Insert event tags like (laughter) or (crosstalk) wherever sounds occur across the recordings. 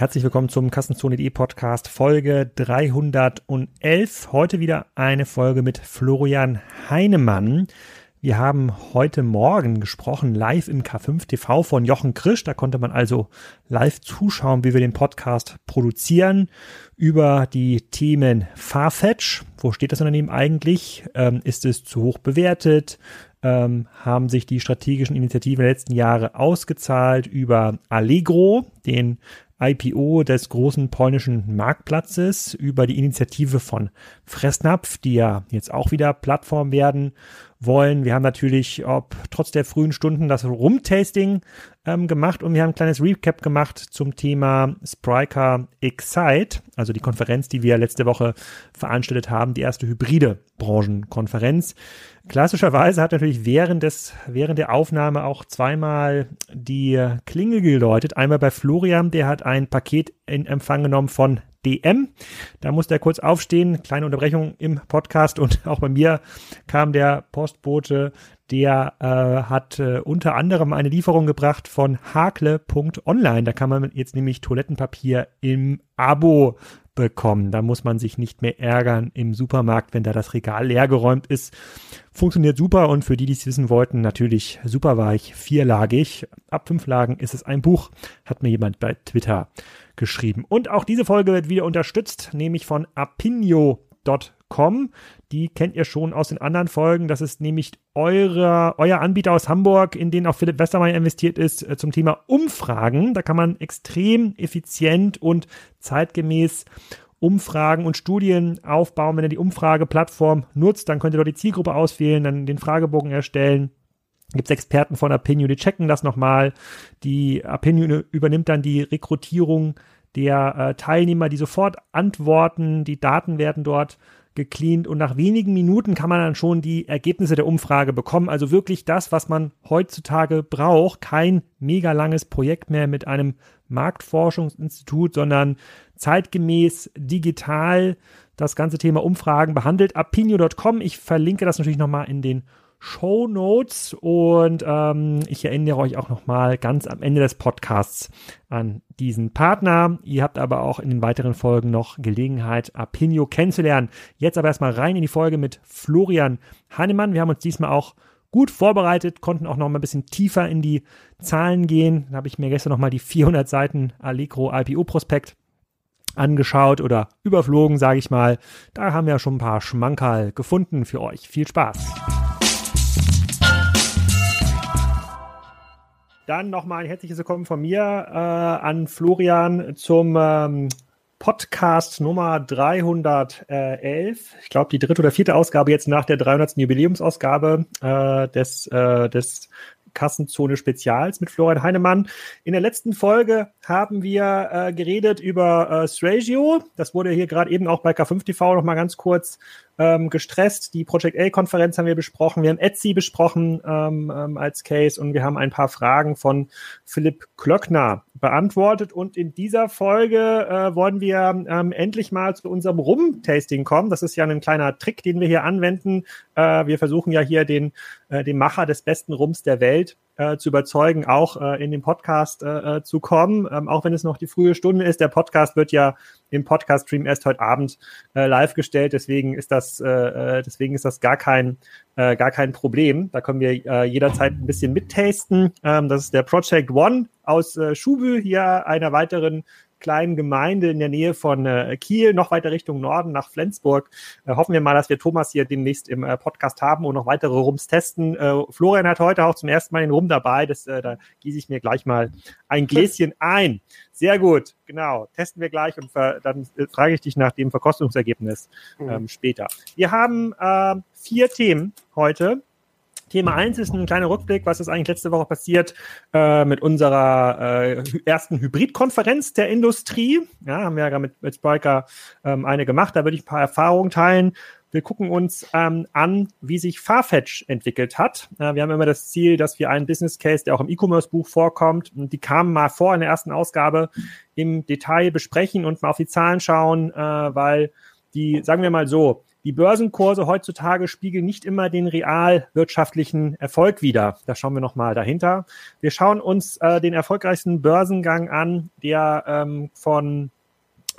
herzlich willkommen zum Kassenzone.de Podcast Folge 311. Heute wieder eine Folge mit Florian Heinemann. Wir haben heute Morgen gesprochen, live im K5 TV von Jochen Krisch. Da konnte man also live zuschauen, wie wir den Podcast produzieren über die Themen Farfetch. Wo steht das Unternehmen eigentlich? Ähm, ist es zu hoch bewertet? Ähm, haben sich die strategischen Initiativen der letzten Jahre ausgezahlt über Allegro, den IPO des großen polnischen Marktplatzes, über die Initiative von Fressnapf, die ja jetzt auch wieder Plattform werden wollen. Wir haben natürlich, ob trotz der frühen Stunden, das Rumtasting ähm, gemacht und wir haben ein kleines Recap gemacht zum Thema Spriker Excite, also die Konferenz, die wir letzte Woche veranstaltet haben, die erste hybride Branchenkonferenz. Klassischerweise hat natürlich während des, während der Aufnahme auch zweimal die Klingel geläutet. Einmal bei Florian, der hat ein Paket in Empfang genommen von DM. Da musste er kurz aufstehen, kleine Unterbrechung im Podcast und (laughs) auch bei mir kam der Postbote, der äh, hat äh, unter anderem eine Lieferung gebracht von hakle.online. Da kann man jetzt nämlich Toilettenpapier im Abo bekommen. Da muss man sich nicht mehr ärgern im Supermarkt, wenn da das Regal leergeräumt ist. Funktioniert super und für die, die es wissen wollten, natürlich super weich, vierlagig. Ab fünf Lagen ist es ein Buch, hat mir jemand bei Twitter geschrieben. Und auch diese Folge wird wieder unterstützt, nämlich von apinio.com. Die kennt ihr schon aus den anderen Folgen. Das ist nämlich eure, euer Anbieter aus Hamburg, in den auch Philipp Westermeier investiert ist, äh, zum Thema Umfragen. Da kann man extrem effizient und zeitgemäß Umfragen und Studien aufbauen. Wenn ihr die Umfrageplattform nutzt, dann könnt ihr dort die Zielgruppe auswählen, dann den Fragebogen erstellen gibt es Experten von Opinion, die checken das nochmal. Die Opinion übernimmt dann die Rekrutierung der äh, Teilnehmer, die sofort antworten. Die Daten werden dort gecleant und nach wenigen Minuten kann man dann schon die Ergebnisse der Umfrage bekommen. Also wirklich das, was man heutzutage braucht. Kein mega langes Projekt mehr mit einem Marktforschungsinstitut, sondern zeitgemäß digital das ganze Thema Umfragen behandelt. Apinio.com. Ich verlinke das natürlich nochmal in den Show Notes und ähm, ich erinnere euch auch nochmal ganz am Ende des Podcasts an diesen Partner. Ihr habt aber auch in den weiteren Folgen noch Gelegenheit, Apinio kennenzulernen. Jetzt aber erstmal rein in die Folge mit Florian Hannemann. Wir haben uns diesmal auch gut vorbereitet, konnten auch noch mal ein bisschen tiefer in die Zahlen gehen. Da habe ich mir gestern noch mal die 400 Seiten Allegro IPO Prospekt angeschaut oder überflogen, sage ich mal. Da haben wir schon ein paar Schmankerl gefunden für euch. Viel Spaß! Dann nochmal ein herzliches Willkommen von mir äh, an Florian zum ähm, Podcast Nummer 311. Ich glaube, die dritte oder vierte Ausgabe jetzt nach der 300. Jubiläumsausgabe äh, des, äh, des Kassenzone Spezials mit Florian Heinemann. In der letzten Folge haben wir äh, geredet über äh, Stragio. Das wurde hier gerade eben auch bei K5 TV noch mal ganz kurz ähm, gestresst. Die Project A-Konferenz haben wir besprochen. Wir haben Etsy besprochen ähm, ähm, als Case und wir haben ein paar Fragen von Philipp Klöckner beantwortet. Und in dieser Folge äh, wollen wir ähm, endlich mal zu unserem Rum-Tasting kommen. Das ist ja ein kleiner Trick, den wir hier anwenden. Äh, wir versuchen ja hier den, äh, den Macher des besten Rums der Welt äh, zu überzeugen, auch äh, in den Podcast äh, äh, zu kommen, ähm, auch wenn es noch die frühe Stunde ist. Der Podcast wird ja im Podcast-Stream erst heute Abend äh, live gestellt, deswegen ist das, äh, äh, deswegen ist das gar kein, äh, gar kein Problem. Da können wir äh, jederzeit ein bisschen mittasten. Ähm, das ist der Project One aus äh, Schubü, hier einer weiteren kleinen Gemeinde in der Nähe von äh, Kiel, noch weiter Richtung Norden nach Flensburg. Äh, hoffen wir mal, dass wir Thomas hier demnächst im äh, Podcast haben und noch weitere Rums testen. Äh, Florian hat heute auch zum ersten Mal den Rum dabei. Das, äh, da gieße ich mir gleich mal ein Gläschen ein. Sehr gut, genau. Testen wir gleich und dann äh, frage ich dich nach dem Verkostungsergebnis mhm. ähm, später. Wir haben vier Themen heute. Thema 1 ist ein kleiner Rückblick, was ist eigentlich letzte Woche passiert äh, mit unserer äh, ersten Hybridkonferenz der Industrie. Ja, haben wir ja mit, mit Spiker ähm, eine gemacht, da würde ich ein paar Erfahrungen teilen. Wir gucken uns ähm, an, wie sich Farfetch entwickelt hat. Äh, wir haben immer das Ziel, dass wir einen Business Case, der auch im E-Commerce-Buch vorkommt, und die kamen mal vor in der ersten Ausgabe, im Detail besprechen und mal auf die Zahlen schauen, äh, weil die, sagen wir mal so, die Börsenkurse heutzutage spiegeln nicht immer den real wirtschaftlichen Erfolg wider. Da schauen wir nochmal dahinter. Wir schauen uns äh, den erfolgreichsten Börsengang an, der ähm, von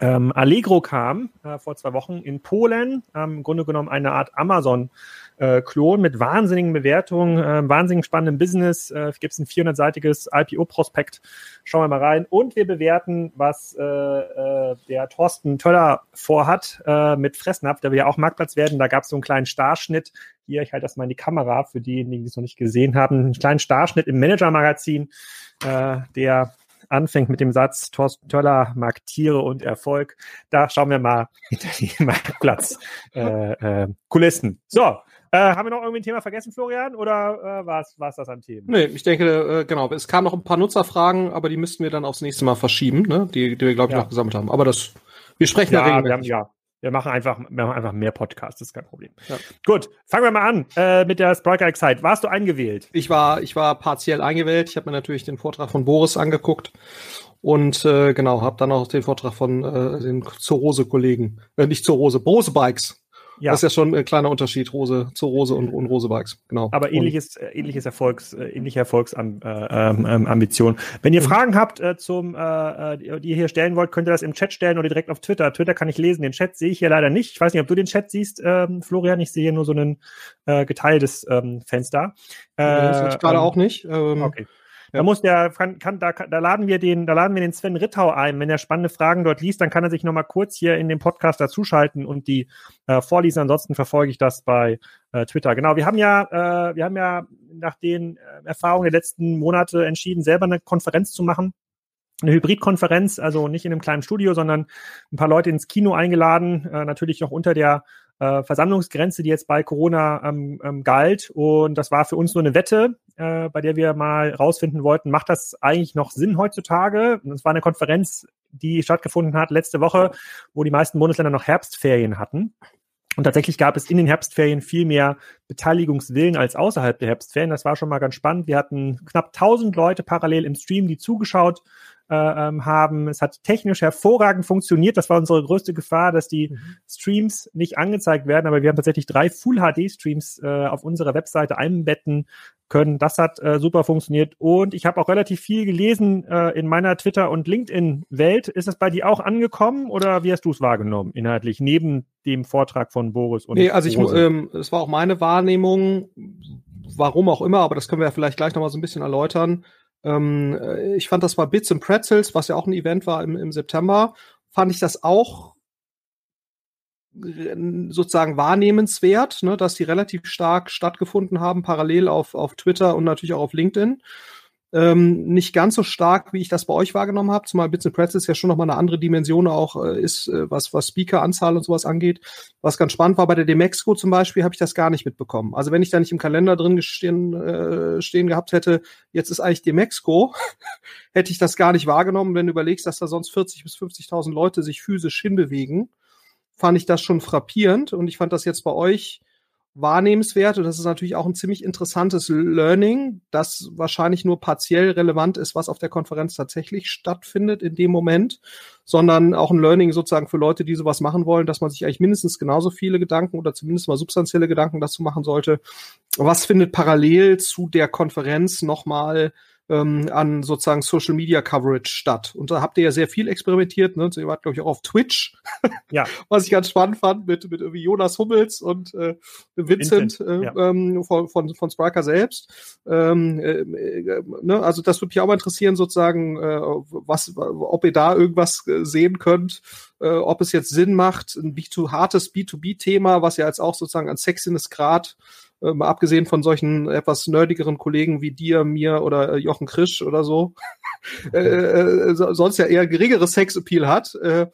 ähm, Allegro kam äh, vor zwei Wochen in Polen. Ähm, Im Grunde genommen eine Art Amazon-Klon äh, mit wahnsinnigen Bewertungen, äh, wahnsinnig spannendem Business. Äh, Gibt es ein 400-seitiges IPO-Prospekt. Schauen wir mal rein. Und wir bewerten, was äh, äh, der Thorsten Töller vorhat äh, mit Fressnapf, der wir ja auch Marktplatz werden. Da gab es so einen kleinen Starschnitt. Hier, ich halte das mal in die Kamera für diejenigen, die es noch nicht gesehen haben. Einen kleinen Starschnitt im Manager-Magazin, äh, der anfängt mit dem Satz, Thorsten Töller mag Tiere und Erfolg. Da schauen wir mal hinter die (laughs) Marktplatz äh, äh. So, äh, haben wir noch irgendwie ein Thema vergessen, Florian? Oder äh, war es das an Themen? Nee, ich denke, äh, genau. Es kamen noch ein paar Nutzerfragen, aber die müssten wir dann aufs nächste Mal verschieben, ne? die, die wir, glaube ich, ja. noch gesammelt haben. Aber das, wir sprechen ja, ja, wir haben, ja, wir machen einfach, wir machen einfach mehr Podcasts, das ist kein Problem. Ja. Gut, fangen wir mal an äh, mit der Spriker Excite. Warst du eingewählt? Ich war, ich war partiell eingewählt. Ich habe mir natürlich den Vortrag von Boris angeguckt und äh, genau, habe dann auch den Vortrag von äh, den Zorose-Kollegen, äh, nicht Zorose, Bose Bikes ja. Das ist ja schon ein kleiner Unterschied, Rose zu Rose und, und Rose Bikes. Genau. Aber ähnliches, äh, ähnliches Erfolgs, äh, ähnliche Erfolgsambition. Äh, ähm, Wenn ihr mhm. Fragen habt äh, zum, äh, die ihr hier stellen wollt, könnt ihr das im Chat stellen oder direkt auf Twitter. Twitter kann ich lesen. Den Chat sehe ich hier leider nicht. Ich weiß nicht, ob du den Chat siehst, ähm, Florian. Ich sehe hier nur so ein äh, geteiltes ähm, Fenster. Äh, das sehe ich gerade ähm, auch nicht. Ähm, okay. Da muss der, kann, kann, da, da laden wir den, da laden wir den Sven Rittau ein. Wenn er spannende Fragen dort liest, dann kann er sich nochmal kurz hier in dem Podcast dazuschalten und die äh, vorlesen. Ansonsten verfolge ich das bei äh, Twitter. Genau, wir haben ja, äh, wir haben ja nach den äh, Erfahrungen der letzten Monate entschieden, selber eine Konferenz zu machen eine Hybridkonferenz, also nicht in einem kleinen Studio, sondern ein paar Leute ins Kino eingeladen, äh, natürlich noch unter der äh, Versammlungsgrenze, die jetzt bei Corona ähm, ähm, galt. Und das war für uns nur eine Wette, äh, bei der wir mal rausfinden wollten, macht das eigentlich noch Sinn heutzutage? Es war eine Konferenz, die stattgefunden hat letzte Woche, wo die meisten Bundesländer noch Herbstferien hatten. Und tatsächlich gab es in den Herbstferien viel mehr Beteiligungswillen als außerhalb der Herbstferien. Das war schon mal ganz spannend. Wir hatten knapp 1000 Leute parallel im Stream, die zugeschaut äh, ähm, haben. Es hat technisch hervorragend funktioniert. Das war unsere größte Gefahr, dass die mhm. Streams nicht angezeigt werden. Aber wir haben tatsächlich drei Full-HD-Streams äh, auf unserer Webseite einbetten können. Das hat äh, super funktioniert. Und ich habe auch relativ viel gelesen äh, in meiner Twitter- und LinkedIn-Welt. Ist das bei dir auch angekommen oder wie hast du es wahrgenommen inhaltlich, neben dem Vortrag von Boris und Nee, also ich, ähm, es war auch meine Wahrnehmung, warum auch immer, aber das können wir ja vielleicht gleich nochmal so ein bisschen erläutern. Ähm, äh, ich fand das bei Bits and Pretzels, was ja auch ein Event war im, im September, fand ich das auch sozusagen wahrnehmenswert, ne, dass die relativ stark stattgefunden haben, parallel auf, auf Twitter und natürlich auch auf LinkedIn. Ähm, nicht ganz so stark, wie ich das bei euch wahrgenommen habe, zumal Bits and Pretzels ja schon nochmal eine andere Dimension auch äh, ist, äh, was, was Speaker-Anzahl und sowas angeht. Was ganz spannend war, bei der Demexco zum Beispiel habe ich das gar nicht mitbekommen. Also wenn ich da nicht im Kalender drin stehen, äh, stehen gehabt hätte, jetzt ist eigentlich Demexco, (laughs) hätte ich das gar nicht wahrgenommen, wenn du überlegst, dass da sonst 40 bis 50.000 Leute sich physisch hinbewegen, fand ich das schon frappierend und ich fand das jetzt bei euch wahrnehmenswert und das ist natürlich auch ein ziemlich interessantes Learning, das wahrscheinlich nur partiell relevant ist, was auf der Konferenz tatsächlich stattfindet in dem Moment, sondern auch ein Learning sozusagen für Leute, die sowas machen wollen, dass man sich eigentlich mindestens genauso viele Gedanken oder zumindest mal substanzielle Gedanken dazu machen sollte. Was findet parallel zu der Konferenz nochmal ähm, an sozusagen Social Media Coverage statt. Und da habt ihr ja sehr viel experimentiert. Ne? ihr wart, glaube ich, auch auf Twitch. (laughs) Ja. Was ich ganz spannend fand mit, mit irgendwie Jonas Hummels und äh, Vincent, Vincent äh, ja. ähm, von, von, von Spriker selbst. Ähm, äh, äh, ne? Also das würde mich auch mal interessieren, sozusagen, äh, was, ob ihr da irgendwas äh, sehen könnt, äh, ob es jetzt Sinn macht, ein B2, hartes B2B-Thema, was ja jetzt auch sozusagen an Sexiness Grad äh, mal abgesehen von solchen etwas nerdigeren Kollegen wie dir, mir oder äh, Jochen Krisch oder so, (laughs) äh, äh, sonst ja eher geringeres Sexappeal hat, äh,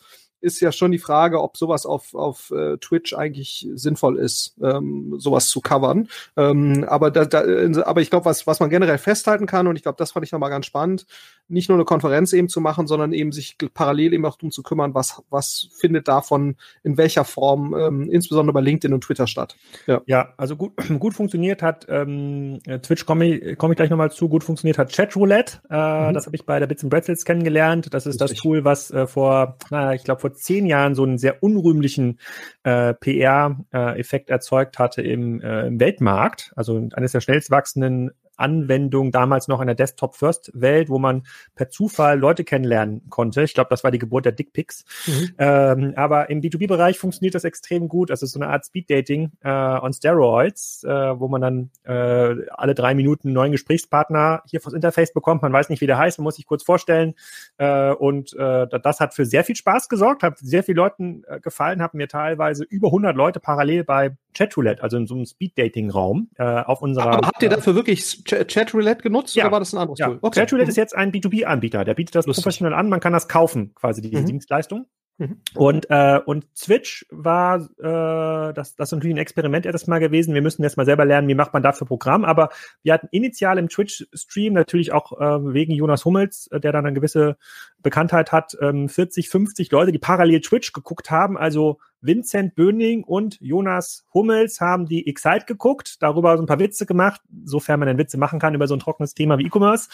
ist ja schon die Frage, ob sowas auf, auf äh, Twitch eigentlich sinnvoll ist, ähm, sowas zu covern. Ähm, aber da, da, aber ich glaube, was, was man generell festhalten kann, und ich glaube, das fand ich nochmal ganz spannend, nicht nur eine Konferenz eben zu machen, sondern eben sich parallel eben auch darum zu kümmern, was, was findet davon in welcher Form, ähm, insbesondere bei LinkedIn und Twitter statt. Ja, ja also gut, (clears throat) gut funktioniert hat, ähm, Twitch komme ich, komm ich gleich nochmal zu, gut funktioniert hat Chatroulette. Äh, mhm. Das habe ich bei der Bits and Bretzels kennengelernt. Das ist Richtig. das Tool, was äh, vor, naja, ich glaube, vor zehn Jahren so einen sehr unrühmlichen äh, PR-Effekt erzeugt hatte im, äh, im Weltmarkt. Also eines der schnellst wachsenden Anwendung damals noch in der Desktop-First-Welt, wo man per Zufall Leute kennenlernen konnte. Ich glaube, das war die Geburt der Dickpics. Mhm. Ähm, aber im B2B-Bereich funktioniert das extrem gut. Also so eine Art Speed-Dating äh, on Steroids, äh, wo man dann äh, alle drei Minuten einen neuen Gesprächspartner hier fürs Interface bekommt. Man weiß nicht, wie der heißt, man muss sich kurz vorstellen. Äh, und äh, das hat für sehr viel Spaß gesorgt, hat sehr vielen Leuten äh, gefallen, haben mir teilweise über 100 Leute parallel bei Chatroulette, also in so einem Speed-Dating-Raum äh, auf unserer. Aber habt ihr dafür wirklich Chatroulette genutzt ja. oder war das ein anderes ja. Tool? Okay. Chatroulette ist jetzt ein B2B-Anbieter. Der bietet das Lustig. professionell an. Man kann das kaufen, quasi diese mhm. Dienstleistung. Mhm. Und, äh, und Switch war, äh, das, das ist natürlich ein Experiment erst mal gewesen. Wir müssen jetzt mal selber lernen, wie macht man dafür Programm. Aber wir hatten initial im Twitch-Stream natürlich auch äh, wegen Jonas Hummels, äh, der dann eine gewisse Bekanntheit hat, ähm, 40, 50 Leute, die parallel Twitch geguckt haben. Also Vincent Böning und Jonas Hummels haben die Excite geguckt, darüber so ein paar Witze gemacht, sofern man denn Witze machen kann über so ein trockenes Thema wie E-Commerce.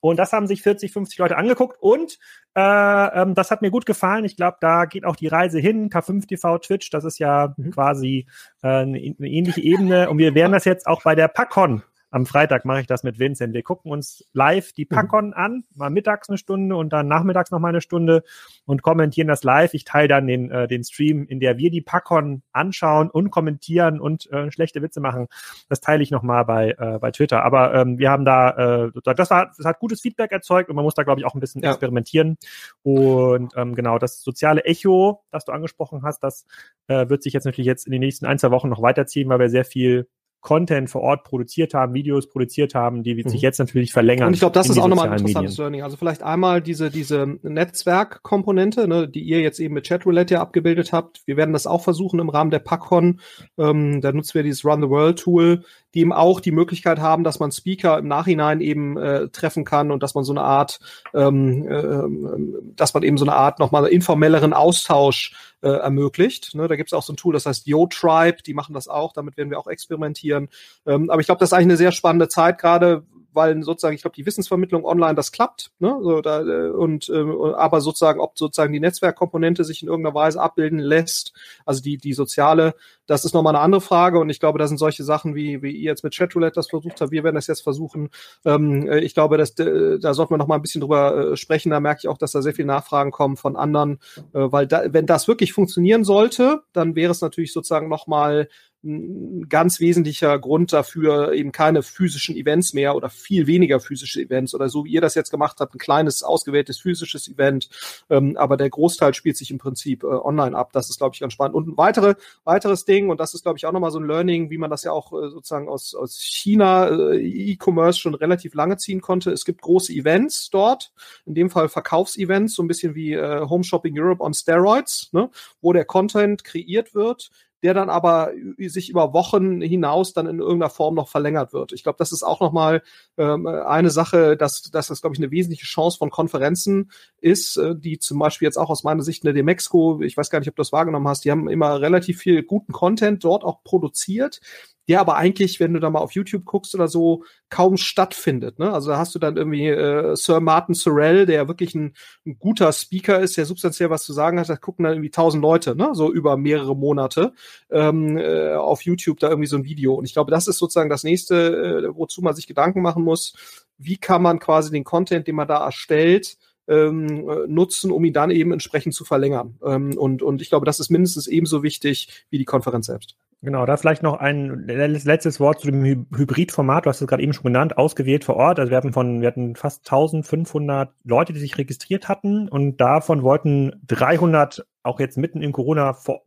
Und das haben sich 40, 50 Leute angeguckt und äh, ähm, das hat mir gut gefallen. Ich glaube, da geht auch die Reise hin. K5 TV, Twitch, das ist ja mhm. quasi äh, eine, ähnliche Ebene. Und wir werden das jetzt auch bei der PACON am Freitag mache ich das mit Vincent. Wir gucken uns live die Packon mhm. an, mal mittags eine Stunde und dann nachmittags noch mal eine Stunde und kommentieren das live. Ich teile dann den, äh, den Stream, in der wir die Packon anschauen und kommentieren und äh, schlechte Witze machen. Das teile ich noch mal bei, äh, bei Twitter. Aber ähm, wir haben da, äh, das, war, das hat gutes Feedback erzeugt und man muss da, glaube ich, auch ein bisschen ja. experimentieren. Und ähm, genau, das soziale Echo, das du angesprochen hast, das äh, wird sich jetzt natürlich jetzt in den nächsten ein, zwei Wochen noch weiterziehen, weil wir sehr viel Content vor Ort produziert haben, Videos produziert haben, die mhm. sich jetzt natürlich verlängern. Und ich glaube, das ist auch nochmal ein interessantes Medien. Learning. Also vielleicht einmal diese, diese Netzwerkkomponente, ne, die ihr jetzt eben mit Chatroulette ja abgebildet habt. Wir werden das auch versuchen im Rahmen der PackCon. Ähm, da nutzen wir dieses Run the World Tool, die eben auch die Möglichkeit haben, dass man Speaker im Nachhinein eben äh, treffen kann und dass man so eine Art, ähm, äh, dass man eben so eine Art nochmal informelleren Austausch äh, ermöglicht. Ne, da gibt es auch so ein Tool, das heißt YoTribe, die machen das auch, damit werden wir auch experimentieren. Ähm, aber ich glaube, das ist eigentlich eine sehr spannende Zeit, gerade weil sozusagen, ich glaube, die Wissensvermittlung online, das klappt, ne? So, da, äh, und äh, aber sozusagen, ob sozusagen die Netzwerkkomponente sich in irgendeiner Weise abbilden lässt, also die, die soziale, das ist nochmal eine andere Frage. Und ich glaube, da sind solche Sachen, wie, wie ihr jetzt mit Chatroulette das versucht habt, wir werden das jetzt versuchen. Ähm, äh, ich glaube, dass, äh, da sollten wir noch mal ein bisschen drüber sprechen. Da merke ich auch, dass da sehr viele Nachfragen kommen von anderen, äh, weil da, wenn das wirklich funktionieren sollte, dann wäre es natürlich sozusagen noch mal ein ganz wesentlicher Grund dafür, eben keine physischen Events mehr oder viel weniger physische Events oder so wie ihr das jetzt gemacht habt, ein kleines, ausgewähltes physisches Event. Ähm, aber der Großteil spielt sich im Prinzip äh, online ab. Das ist, glaube ich, ganz spannend. Und ein weitere, weiteres Ding, und das ist, glaube ich, auch nochmal so ein Learning, wie man das ja auch äh, sozusagen aus, aus China äh, E-Commerce schon relativ lange ziehen konnte. Es gibt große Events dort, in dem Fall Verkaufsevents, so ein bisschen wie äh, Home Shopping Europe on Steroids, ne, wo der Content kreiert wird der dann aber sich über Wochen hinaus dann in irgendeiner Form noch verlängert wird. Ich glaube, das ist auch nochmal ähm, eine Sache, dass, dass das, glaube ich, eine wesentliche Chance von Konferenzen ist, äh, die zum Beispiel jetzt auch aus meiner Sicht eine Demexco, ich weiß gar nicht, ob du das wahrgenommen hast, die haben immer relativ viel guten Content dort auch produziert, der aber eigentlich, wenn du da mal auf YouTube guckst oder so, kaum stattfindet. Ne? Also da hast du dann irgendwie äh, Sir Martin Sorrell, der wirklich ein, ein guter Speaker ist, der substanziell was zu sagen hat, da gucken dann irgendwie tausend Leute, ne? so über mehrere Monate ähm, äh, auf YouTube da irgendwie so ein Video. Und ich glaube, das ist sozusagen das nächste, äh, wozu man sich Gedanken machen muss. Wie kann man quasi den Content, den man da erstellt, ähm, äh, nutzen, um ihn dann eben entsprechend zu verlängern. Ähm, und, und ich glaube, das ist mindestens ebenso wichtig wie die Konferenz selbst. Genau, da vielleicht noch ein letztes Wort zu dem Hybridformat. Du hast es gerade eben schon genannt, ausgewählt vor Ort. Also wir hatten von, wir hatten fast 1500 Leute, die sich registriert hatten und davon wollten 300 auch jetzt mitten in Corona vor,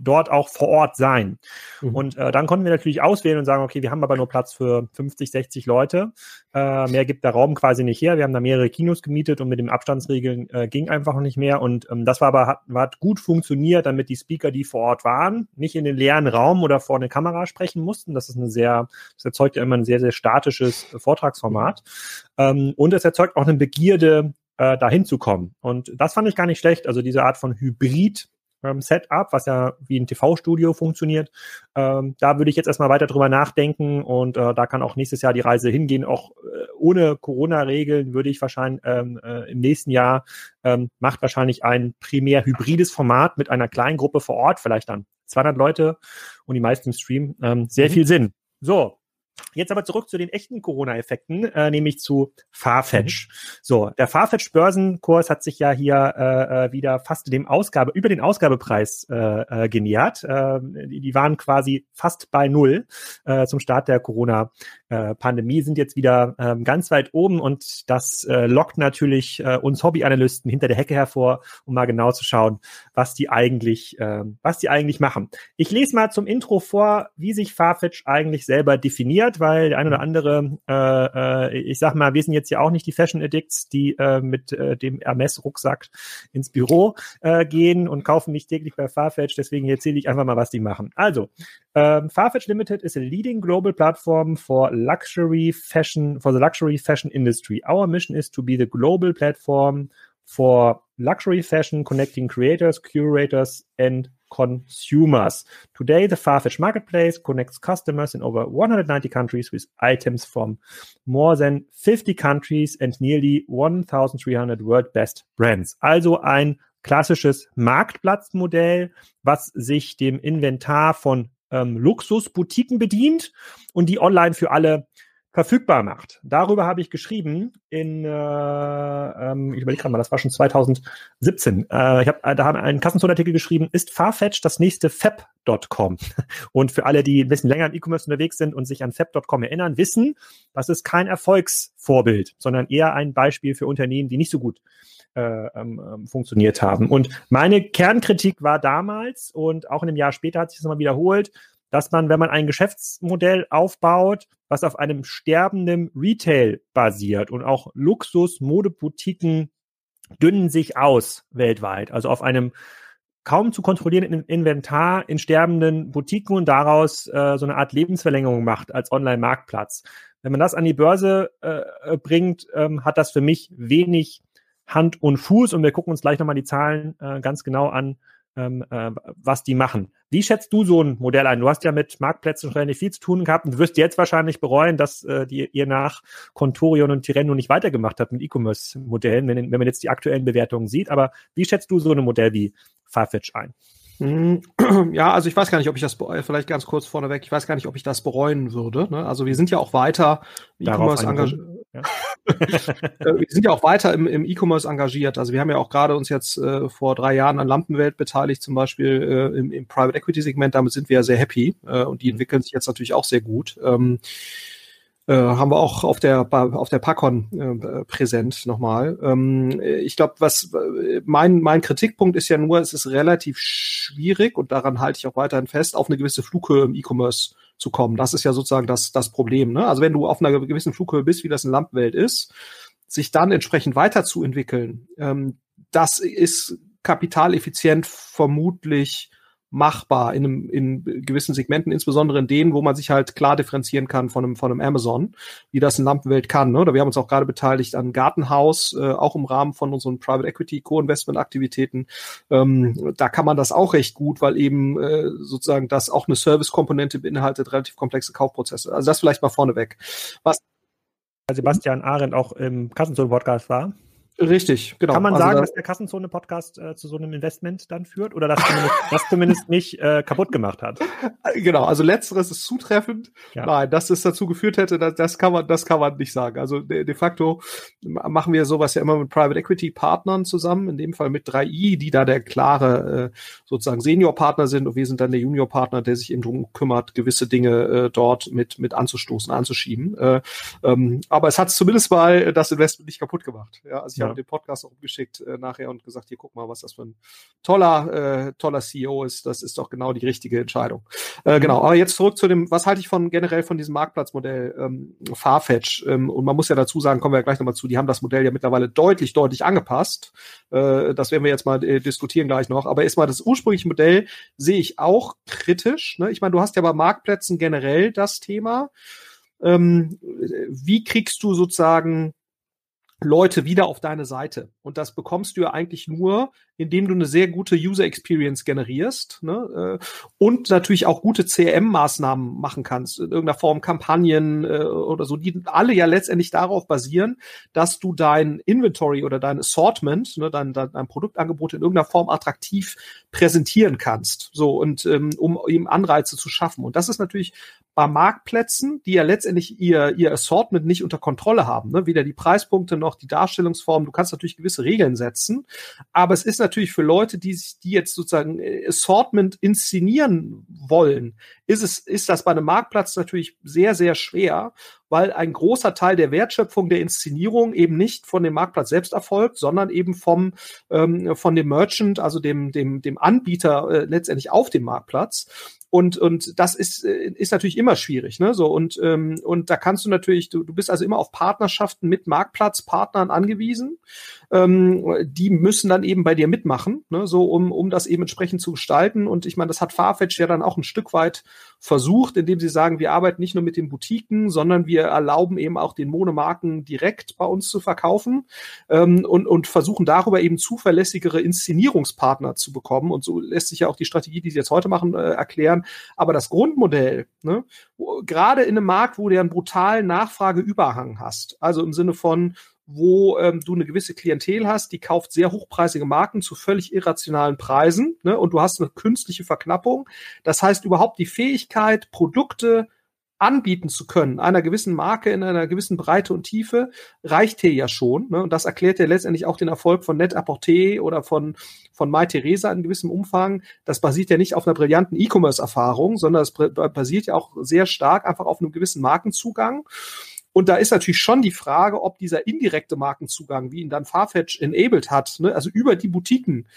dort auch vor Ort sein. Mhm. Und äh, dann konnten wir natürlich auswählen und sagen, okay, wir haben aber nur Platz für 50, 60 Leute. Äh, mehr gibt der Raum quasi nicht her. Wir haben da mehrere Kinos gemietet und mit den Abstandsregeln äh, ging einfach nicht mehr. Und ähm, das war aber hat, hat gut funktioniert, damit die Speaker, die vor Ort waren, nicht in den leeren Raum oder vor eine Kamera sprechen mussten. Das ist eine sehr, das erzeugt ja immer ein sehr, sehr statisches Vortragsformat. Ähm, und es erzeugt auch eine Begierde, äh, dahin zu kommen. Und das fand ich gar nicht schlecht. Also diese Art von Hybrid ähm, Setup, was ja wie ein TV-Studio funktioniert. Ähm, da würde ich jetzt erstmal weiter drüber nachdenken und äh, da kann auch nächstes Jahr die Reise hingehen. Auch äh, ohne Corona-Regeln würde ich wahrscheinlich ähm, äh, im nächsten Jahr ähm, macht wahrscheinlich ein primär hybrides Format mit einer kleinen Gruppe vor Ort, vielleicht dann 200 Leute und die meisten im Stream, ähm, sehr mhm. viel Sinn. So, Jetzt aber zurück zu den echten Corona-Effekten, äh, nämlich zu Farfetch. Mhm. So, der Farfetch-Börsenkurs hat sich ja hier äh, äh, wieder fast dem Ausgabe, über den Ausgabepreis äh, äh, genähert. Äh, die, waren quasi fast bei Null äh, zum Start der Corona-Pandemie, sind jetzt wieder äh, ganz weit oben und das äh, lockt natürlich äh, uns Hobbyanalysten hinter der Hecke hervor, um mal genau zu schauen, was die eigentlich, äh, was die eigentlich machen. Ich lese mal zum Intro vor, wie sich Farfetch eigentlich selber definiert weil der ein oder andere, äh, äh, ich sag mal, wir sind jetzt ja auch nicht die Fashion Addicts, die äh, mit äh, dem Hermes-Rucksack ins Büro äh, gehen und kaufen nicht täglich bei Farfetch. Deswegen erzähle ich einfach mal, was die machen. Also, ähm, Farfetch Limited is a leading global platform for luxury fashion, for the luxury fashion industry. Our mission is to be the global platform for luxury fashion, connecting creators, curators, and consumers. Today, the Farfetch Marketplace connects customers in over 190 countries with items from more than 50 countries and nearly 1,300 world best brands. Also ein klassisches Marktplatzmodell, was sich dem Inventar von ähm, Luxusboutiquen bedient und die online für alle verfügbar macht. Darüber habe ich geschrieben in, äh, ähm, ich überlege gerade mal, das war schon 2017. Äh, ich hab, äh, da haben einen Kassenzonartikel geschrieben, ist Farfetch das nächste Fab.com? (laughs) Und für alle, die ein bisschen länger im E-Commerce unterwegs sind und sich an Fab.com erinnern, wissen, das ist kein Erfolgsvorbild, sondern eher ein Beispiel für Unternehmen, die nicht so gut äh, ähm, ähm funktioniert haben. Und meine Kernkritik war damals und auch in einem Jahr später hat sich das nochmal wiederholt, dass man, wenn man ein Geschäftsmodell aufbaut, was auf einem sterbenden Retail basiert und auch Luxus-Modeboutiquen dünnen sich aus weltweit, also auf einem kaum zu kontrollierenden Inventar in sterbenden Boutiquen und daraus äh, so eine Art Lebensverlängerung macht als Online-Marktplatz. Wenn man das an die Börse äh, bringt, ähm, hat das für mich wenig Hand und Fuß und wir gucken uns gleich nochmal die Zahlen äh, ganz genau an, ähm, äh, was die machen. Wie schätzt du so ein Modell ein? Du hast ja mit Marktplätzen schon relativ viel zu tun gehabt und du wirst jetzt wahrscheinlich bereuen, dass äh, die, ihr nach Contorion und Tireno nicht weitergemacht habt mit E-Commerce-Modellen, wenn, wenn man jetzt die aktuellen Bewertungen sieht. Aber wie schätzt du so ein Modell wie Farfetch ein? Hm, (clears throat) ja, also ich weiß gar nicht, ob ich das vielleicht ganz kurz vorneweg, ich weiß gar nicht, ob ich das bereuen würde. Ne? Also wir sind ja auch weiter E-Commerce engagiert. Ja. Äh, wir sind ja auch weiter im, im E-Commerce engagiert. Also wir haben ja auch gerade uns jetzt äh, vor drei Jahren an Lampenwelt beteiligt, zum Beispiel äh, im, im Private Equity Segment. Damit sind wir ja sehr happy äh, und die entwickeln sich jetzt natürlich auch sehr gut. Ähm, äh, haben wir auch auf der auf der Pacon äh, präsent nochmal. Ähm, ich glaube, was mein mein Kritikpunkt ist ja nur, es ist relativ schwierig und daran halte ich auch weiterhin fest, auf eine gewisse Flughöhe im E-Commerce zu kommen. Das ist ja sozusagen das das Problem. Ne? Also wenn du auf einer gewissen Flughöhe bist, wie das in Lampenwelt ist, sich dann entsprechend weiterzuentwickeln, ähm, das ist kapitaleffizient vermutlich machbar in, einem, in gewissen Segmenten, insbesondere in denen, wo man sich halt klar differenzieren kann von einem, von einem Amazon, wie das in Lampenwelt kann. Ne? Wir haben uns auch gerade beteiligt an Gartenhaus, äh, auch im Rahmen von unseren Private Equity Co-Investment-Aktivitäten. Ähm, da kann man das auch recht gut, weil eben äh, sozusagen das auch eine Service-Komponente beinhaltet, relativ komplexe Kaufprozesse. Also das vielleicht mal vorneweg. Was Sebastian Arendt auch im Kassenzone-Podcast war. Richtig, genau. Kann man also sagen, da, dass der Kassenzone-Podcast äh, zu so einem Investment dann führt oder das zumindest, (laughs) das zumindest nicht äh, kaputt gemacht hat? Genau, also letzteres ist zutreffend. Ja. Nein, dass es dazu geführt hätte, das, das, kann man, das kann man nicht sagen. Also de, de, facto machen wir sowas ja immer mit Private Equity Partnern zusammen, in dem Fall mit 3i, die da der klare äh, sozusagen Senior-Partner sind und wir sind dann der Junior-Partner, der sich eben darum kümmert, gewisse Dinge äh, dort mit, mit anzustoßen, anzuschieben. Äh, ähm, aber es hat zumindest mal das Investment nicht kaputt gemacht. Ja, also ich ja, ja. den Podcast auch umgeschickt äh, nachher und gesagt, hier guck mal, was das für ein toller, äh, toller CEO ist. Das ist doch genau die richtige Entscheidung. Äh, genau, aber jetzt zurück zu dem, was halte ich von generell von diesem Marktplatzmodell ähm, Farfetch? Ähm, und man muss ja dazu sagen, kommen wir ja gleich nochmal zu, die haben das Modell ja mittlerweile deutlich, deutlich angepasst. Äh, das werden wir jetzt mal äh, diskutieren gleich noch. Aber erstmal das ursprüngliche Modell sehe ich auch kritisch. Ne? Ich meine, du hast ja bei Marktplätzen generell das Thema. Ähm, wie kriegst du sozusagen Leute wieder auf deine Seite. Und das bekommst du ja eigentlich nur, indem du eine sehr gute User Experience generierst ne? Äh, und natürlich auch gute CRM-Maßnahmen machen kannst, in irgendeiner Form Kampagnen äh, oder so, die alle ja letztendlich darauf basieren, dass du dein Inventory oder dein Assortment, ne, dein, dein, Produktangebot in irgendeiner Form attraktiv präsentieren kannst. So und ähm, um eben Anreize zu schaffen. Und das ist natürlich bei Marktplätzen, die ja letztendlich ihr, ihr Assortment nicht unter Kontrolle haben, ne? weder die Preispunkte noch die Darstellungsform. Du kannst natürlich gewisse Regeln setzen, aber es ist natürlich für Leute, die sich, die jetzt sozusagen äh, Assortment inszenieren wollen, ist es, ist das bei einem Marktplatz natürlich sehr, sehr schwer, weil ein großer Teil der Wertschöpfung der Inszenierung eben nicht von dem Marktplatz selbst erfolgt, sondern eben vom, ähm, von dem Merchant, also dem, dem, dem Anbieter äh, letztendlich auf dem Marktplatz. Und, und das ist, äh, ist natürlich immer schwierig, ne? So, und, ähm, und da kannst du natürlich, du, du bist also immer auf Partnerschaften mit Marktplatzpartnern angewiesen. Ähm, die müssen dann eben bei dir mitmachen, ne? so um, um das eben entsprechend zu gestalten. Und ich meine, das hat Farfetch ja dann auch ein Stück weit versucht, indem sie sagen, wir arbeiten nicht nur mit den Boutiquen, sondern wir erlauben eben auch den Monomarken direkt bei uns zu verkaufen ähm, und, und versuchen darüber eben zuverlässigere Inszenierungspartner zu bekommen. Und so lässt sich ja auch die Strategie, die sie jetzt heute machen, äh, erklären. Aber das Grundmodell, ne, gerade in einem Markt, wo du einen brutalen Nachfrageüberhang hast, also im Sinne von, wo ähm, du eine gewisse Klientel hast, die kauft sehr hochpreisige Marken zu völlig irrationalen Preisen ne? und du hast eine künstliche Verknappung. Das heißt, überhaupt die Fähigkeit, Produkte anbieten zu können, einer gewissen Marke in einer gewissen Breite und Tiefe, reicht hier ja schon. Ne? Und das erklärt ja letztendlich auch den Erfolg von net apporté oder von, von Theresa in gewissem Umfang. Das basiert ja nicht auf einer brillanten E-Commerce-Erfahrung, sondern es basiert ja auch sehr stark einfach auf einem gewissen Markenzugang. Und da ist natürlich schon die Frage, ob dieser indirekte Markenzugang, wie ihn dann Farfetch enabled hat, ne, also über die Boutiquen,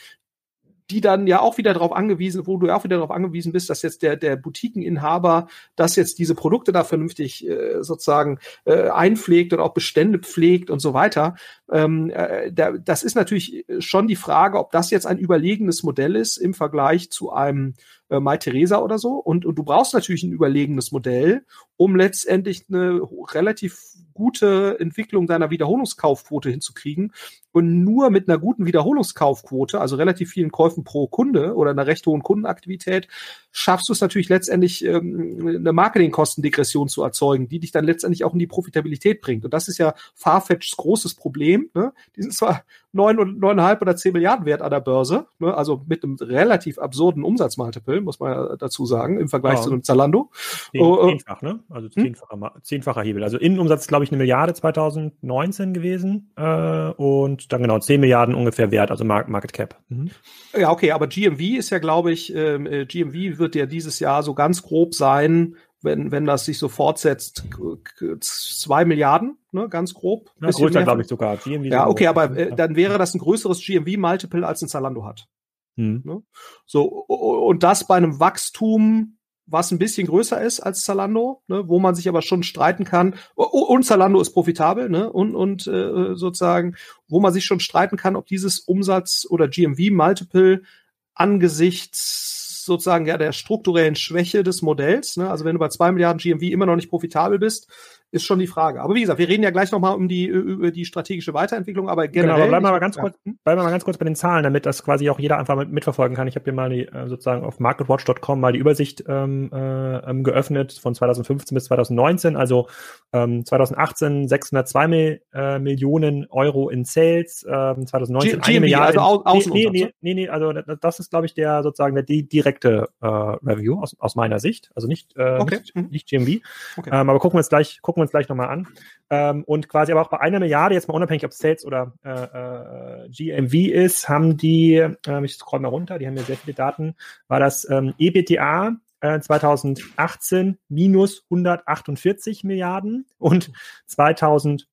die dann ja auch wieder darauf angewiesen, wo du ja auch wieder darauf angewiesen bist, dass jetzt der, der Boutiqueninhaber, dass jetzt diese Produkte da vernünftig äh, sozusagen äh, einpflegt und auch Bestände pflegt und so weiter. Ähm, äh, der, das ist natürlich schon die Frage, ob das jetzt ein überlegenes Modell ist im Vergleich zu einem äh, Mai Theresa oder so. Und, und du brauchst natürlich ein überlegenes Modell, um letztendlich eine relativ gute Entwicklung deiner Wiederholungskaufquote hinzukriegen. Und nur mit einer guten Wiederholungskaufquote, also relativ vielen Käufen pro Kunde oder einer recht hohen Kundenaktivität, schaffst du es natürlich letztendlich, ähm, eine Marketingkostendegression zu erzeugen, die dich dann letztendlich auch in die Profitabilität bringt. Und das ist ja Farfetchs großes Problem. Ne? Die sind zwar neun und neuneinhalb oder zehn Milliarden wert an der Börse, ne? also mit einem relativ absurden Umsatzmultiple, muss man ja dazu sagen, im Vergleich ja. zu einem Zalando. Zehn, oh, oh. zehnfach, ne? Also hm? zehnfacher, hm? zehnfacher Hebel. Also Innenumsatz, glaube ich, eine Milliarde 2019 gewesen äh, und dann genau zehn Milliarden ungefähr wert, also Market Cap. Mhm. Ja, okay, aber GMV ist ja, glaube ich, ähm, äh, GMV wird ja dieses Jahr so ganz grob sein, wenn, wenn das sich so fortsetzt, zwei Milliarden, ne, ganz grob. Ja, größer, glaube ich, sogar. GMV ja, okay, aber äh, dann wäre das ein größeres GMV-Multiple als ein Zalando hat. Hm. Ne? So, und das bei einem Wachstum, was ein bisschen größer ist als Zalando, ne, wo man sich aber schon streiten kann. Und Zalando ist profitabel, ne? Und, und äh, sozusagen, wo man sich schon streiten kann, ob dieses Umsatz- oder GMV-Multiple angesichts sozusagen ja der strukturellen Schwäche des Modells. Ne? Also wenn du bei zwei Milliarden GMV immer noch nicht profitabel bist, ist schon die Frage. Aber wie gesagt, wir reden ja gleich nochmal um die, über die strategische Weiterentwicklung, aber generell. Genau, aber bleiben wir mal ganz kurz, bleiben wir mal ganz kurz bei den Zahlen, damit das quasi auch jeder einfach mit, mitverfolgen kann. Ich habe hier mal die, äh, sozusagen auf marketwatch.com mal die Übersicht ähm, äh, ähm, geöffnet von 2015 bis 2019. Also ähm, 2018 602 Mil, äh, Millionen Euro in Sales, ähm, 2019 G eine Milliarde. Also Au nee, nee, nee, nee, also das ist, glaube ich, der sozusagen der direkte äh, Review aus, aus meiner Sicht. Also nicht, äh, okay. nicht, mhm. nicht GMV. Okay. Ähm, aber gucken wir uns gleich, gucken gucken wir uns gleich nochmal an. Ähm, und quasi aber auch bei einer Milliarde, jetzt mal unabhängig, ob Sales oder äh, äh, GMV ist, haben die, äh, ich scroll mal runter, die haben ja sehr viele Daten, war das ähm, EBTA 2018 minus 148 Milliarden und 2019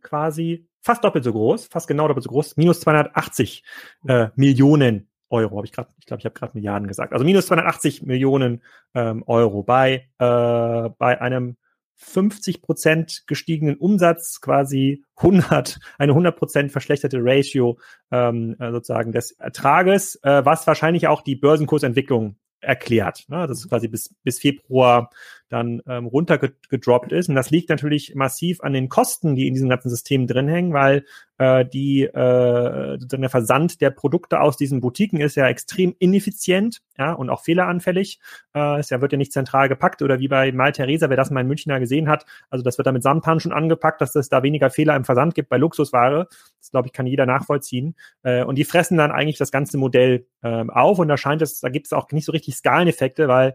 quasi fast doppelt so groß, fast genau doppelt so groß, minus 280 äh, Millionen Euro, habe ich gerade, ich glaube, ich habe gerade Milliarden gesagt. Also minus 280 Millionen ähm, Euro bei, äh, bei einem 50 Prozent gestiegenen Umsatz, quasi 100, eine 100 Prozent verschlechterte Ratio ähm, äh, sozusagen des Ertrages, äh, was wahrscheinlich auch die Börsenkursentwicklung erklärt. Ne? Das ist quasi bis, bis Februar dann ähm, runtergedroppt ist. Und das liegt natürlich massiv an den Kosten, die in diesem ganzen System drin hängen, weil äh, die äh, der Versand der Produkte aus diesen Boutiquen ist ja extrem ineffizient ja, und auch fehleranfällig. Äh, es ja, wird ja nicht zentral gepackt oder wie bei Mal Theresa, wer das mal in Münchner gesehen hat. Also das wird da mit Samtpan schon angepackt, dass es da weniger Fehler im Versand gibt bei Luxusware. Das, glaube ich, kann jeder nachvollziehen. Äh, und die fressen dann eigentlich das ganze Modell äh, auf und da scheint es, da gibt es auch nicht so richtig Skaleneffekte, weil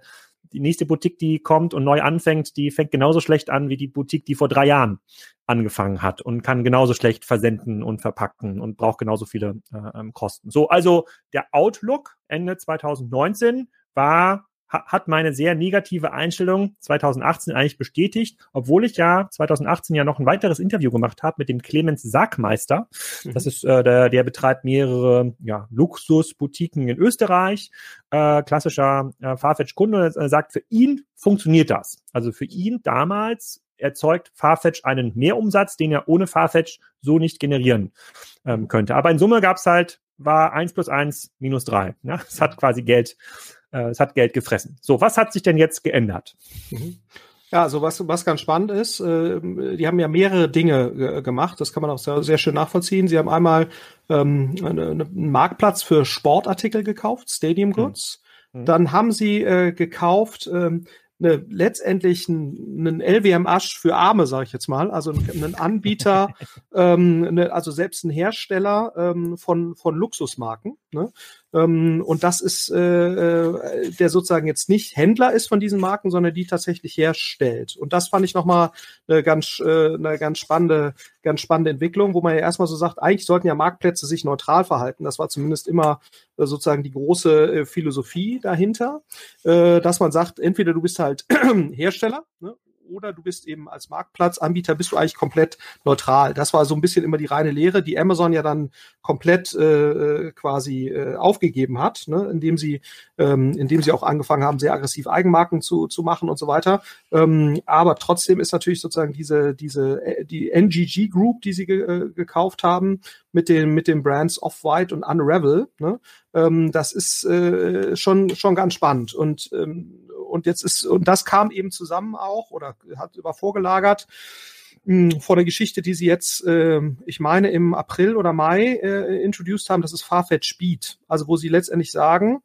die nächste Boutique, die kommt und neu anfängt, die fängt genauso schlecht an wie die Boutique, die vor drei Jahren angefangen hat und kann genauso schlecht versenden und verpacken und braucht genauso viele äh, ähm, Kosten. So, also der Outlook Ende 2019 war hat meine sehr negative Einstellung 2018 eigentlich bestätigt, obwohl ich ja 2018 ja noch ein weiteres Interview gemacht habe mit dem Clemens Sackmeister. Mhm. Das ist äh, der, der betreibt mehrere ja, Luxusboutiquen in Österreich, äh, klassischer äh, Farfetch-Kunde, äh, sagt, für ihn funktioniert das. Also für ihn damals erzeugt Farfetch einen Mehrumsatz, den er ohne Farfetch so nicht generieren ähm, könnte. Aber in Summe gab es halt, war eins plus eins minus drei. Ja? Es hat quasi Geld äh, es hat Geld gefressen. So, was hat sich denn jetzt geändert? Mhm. Ja, also was, was ganz spannend ist, äh, die haben ja mehrere Dinge gemacht, das kann man auch sehr, sehr schön nachvollziehen. Sie haben einmal ähm, eine, einen Marktplatz für Sportartikel gekauft, Stadium mhm. Goods. Mhm. Dann haben sie äh, gekauft ähm, eine, letztendlich einen LWM-Asch für Arme, sage ich jetzt mal, also einen Anbieter, (laughs) ähm, eine, also selbst ein Hersteller ähm, von, von Luxusmarken. Ne? Ähm, und das ist, äh, äh, der sozusagen jetzt nicht Händler ist von diesen Marken, sondern die tatsächlich herstellt. Und das fand ich nochmal eine ganz, äh, eine ganz spannende, ganz spannende Entwicklung, wo man ja erstmal so sagt, eigentlich sollten ja Marktplätze sich neutral verhalten. Das war zumindest immer äh, sozusagen die große äh, Philosophie dahinter, äh, dass man sagt, entweder du bist halt (clears throat) Hersteller ne, oder du bist eben als Marktplatzanbieter, bist du eigentlich komplett neutral. Das war so ein bisschen immer die reine Lehre, die Amazon ja dann komplett äh, äh, quasi äh, aufgegeben hat, ne, indem sie, ähm, indem sie auch angefangen haben, sehr aggressiv Eigenmarken zu, zu machen und so weiter. Ähm, aber trotzdem ist natürlich sozusagen diese, diese, äh, die NGG Group, die sie ge äh, gekauft haben, mit den, mit den Brands Off-White und Unravel, ne, ähm, das ist äh, schon, schon ganz spannend. Und ähm, und jetzt ist, und das kam eben zusammen auch oder hat über vorgelagert mh, vor der Geschichte, die sie jetzt, äh, ich meine, im April oder Mai äh, introduced haben, das ist Farfetch Speed. Also wo sie letztendlich sagen,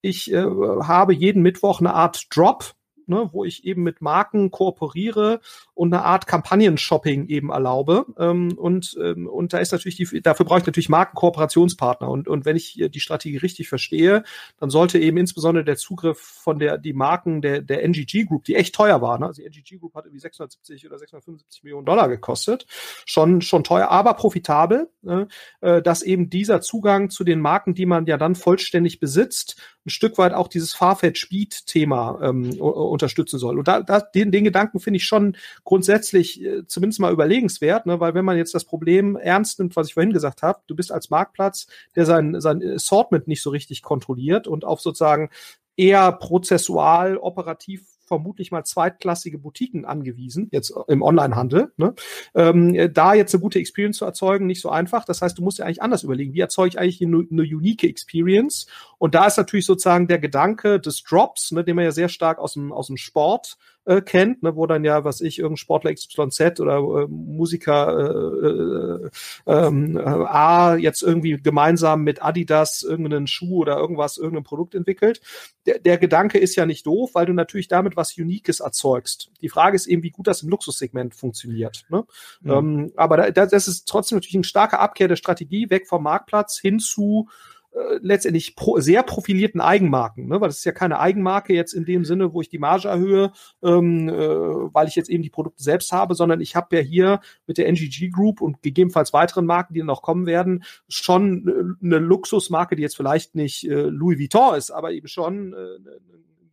ich äh, habe jeden Mittwoch eine Art Drop, ne, wo ich eben mit Marken kooperiere und eine Art Kampagnen-Shopping eben erlaube. Ähm, und, ähm, und da ist natürlich die, dafür brauche ich natürlich Markenkooperationspartner. Und, und wenn ich die Strategie richtig verstehe, dann sollte eben insbesondere der Zugriff von der, die Marken der, der NGG Group, die echt teuer war, ne? also die NGG Group hat irgendwie 670 oder 675 Millionen Dollar gekostet, schon, schon teuer, aber profitabel, ne? äh, dass eben dieser Zugang zu den Marken, die man ja dann vollständig besitzt, ein Stück weit auch dieses Farfetch Speed Thema ähm, unterstützen soll. Und da, da den, den Gedanken finde ich schon grundsätzlich äh, zumindest mal überlegenswert, ne? weil wenn man jetzt das Problem ernst nimmt, was ich vorhin gesagt habe, du bist als Marktplatz, der sein, sein Assortment nicht so richtig kontrolliert und auf sozusagen eher prozessual, operativ vermutlich mal zweitklassige Boutiquen angewiesen, jetzt im Onlinehandel. Ne? Ähm, da jetzt eine gute Experience zu erzeugen, nicht so einfach. Das heißt, du musst ja eigentlich anders überlegen, wie erzeuge ich eigentlich eine, eine unique Experience? Und da ist natürlich sozusagen der Gedanke des Drops, ne, den man ja sehr stark aus dem, aus dem Sport äh, kennt, ne, wo dann ja, was ich, irgendein Sportler XYZ oder äh, Musiker äh, äh, äh, A jetzt irgendwie gemeinsam mit Adidas irgendeinen Schuh oder irgendwas, irgendein Produkt entwickelt. Der, der Gedanke ist ja nicht doof, weil du natürlich damit was Uniques erzeugst. Die Frage ist eben, wie gut das im Luxussegment funktioniert. Ne? Mhm. Ähm, aber da, das ist trotzdem natürlich ein starker Abkehr der Strategie, weg vom Marktplatz hin zu äh, letztendlich pro, sehr profilierten Eigenmarken, ne? weil es ist ja keine Eigenmarke jetzt in dem Sinne, wo ich die Marge erhöhe, ähm, äh, weil ich jetzt eben die Produkte selbst habe, sondern ich habe ja hier mit der NGG Group und gegebenenfalls weiteren Marken, die noch kommen werden, schon äh, eine Luxusmarke, die jetzt vielleicht nicht äh, Louis Vuitton ist, aber eben schon äh,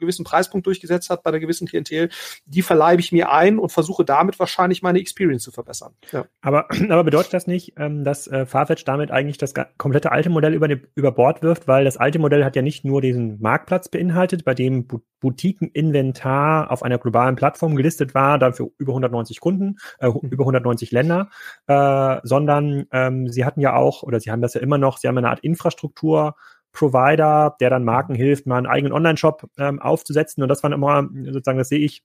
gewissen Preispunkt durchgesetzt hat bei einer gewissen Klientel, die verleibe ich mir ein und versuche damit wahrscheinlich meine Experience zu verbessern. Ja. Aber, (clears throat) aber bedeutet das nicht, ähm, dass äh, Farfetch damit eigentlich das komplette alte Modell über, über Bord wirft, weil das alte Modell hat ja nicht nur diesen Marktplatz beinhaltet, bei dem Boutiqueninventar auf einer globalen Plattform gelistet war, dafür über 190 Kunden, äh, mhm. über 190 Länder, äh, sondern ähm, sie hatten ja auch, oder sie haben das ja immer noch, sie haben eine Art Infrastruktur, Provider, der dann Marken hilft, mal einen eigenen Online-Shop ähm, aufzusetzen. Und das war immer, sozusagen, das sehe ich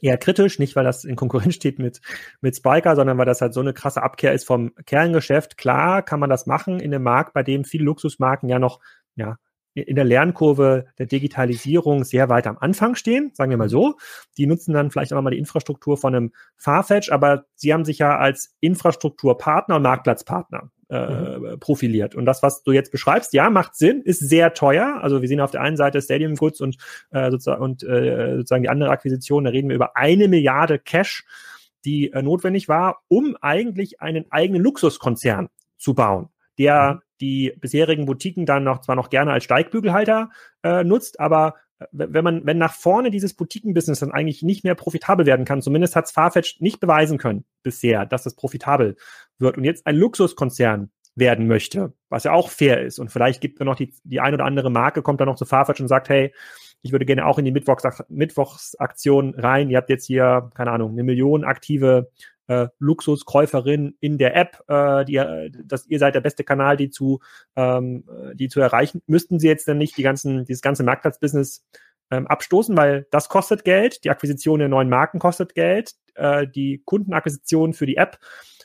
eher kritisch, nicht weil das in Konkurrenz steht mit, mit Spiker, sondern weil das halt so eine krasse Abkehr ist vom Kerngeschäft. Klar kann man das machen in einem Markt, bei dem viele Luxusmarken ja noch, ja, in der Lernkurve der Digitalisierung sehr weit am Anfang stehen, sagen wir mal so. Die nutzen dann vielleicht auch mal die Infrastruktur von einem Farfetch, aber sie haben sich ja als Infrastrukturpartner und Marktplatzpartner äh, mhm. profiliert. Und das, was du jetzt beschreibst, ja, macht Sinn, ist sehr teuer. Also wir sehen auf der einen Seite Stadium Goods und, äh, sozusagen, und äh, sozusagen die andere Akquisition, da reden wir über eine Milliarde Cash, die äh, notwendig war, um eigentlich einen eigenen Luxuskonzern zu bauen, der mhm. die bisherigen Boutiquen dann noch zwar noch gerne als Steigbügelhalter äh, nutzt, aber wenn man, wenn nach vorne dieses Boutiquenbusiness dann eigentlich nicht mehr profitabel werden kann, zumindest hat Farfetch nicht beweisen können bisher, dass es profitabel wird und jetzt ein Luxuskonzern werden möchte, was ja auch fair ist. Und vielleicht gibt es noch die, die ein oder andere Marke, kommt dann noch zu Farfetch und sagt, hey, ich würde gerne auch in die Mittwochs Mittwochsaktion rein. Ihr habt jetzt hier, keine Ahnung, eine Million aktive äh, Luxuskäuferin in der App, äh, die, äh, dass ihr seid der beste Kanal, die zu, ähm, die zu erreichen. Müssten sie jetzt dann nicht die ganzen, dieses ganze Marktplatzbusiness ähm, abstoßen, weil das kostet Geld, die Akquisition der neuen Marken kostet Geld, äh, die Kundenakquisition für die App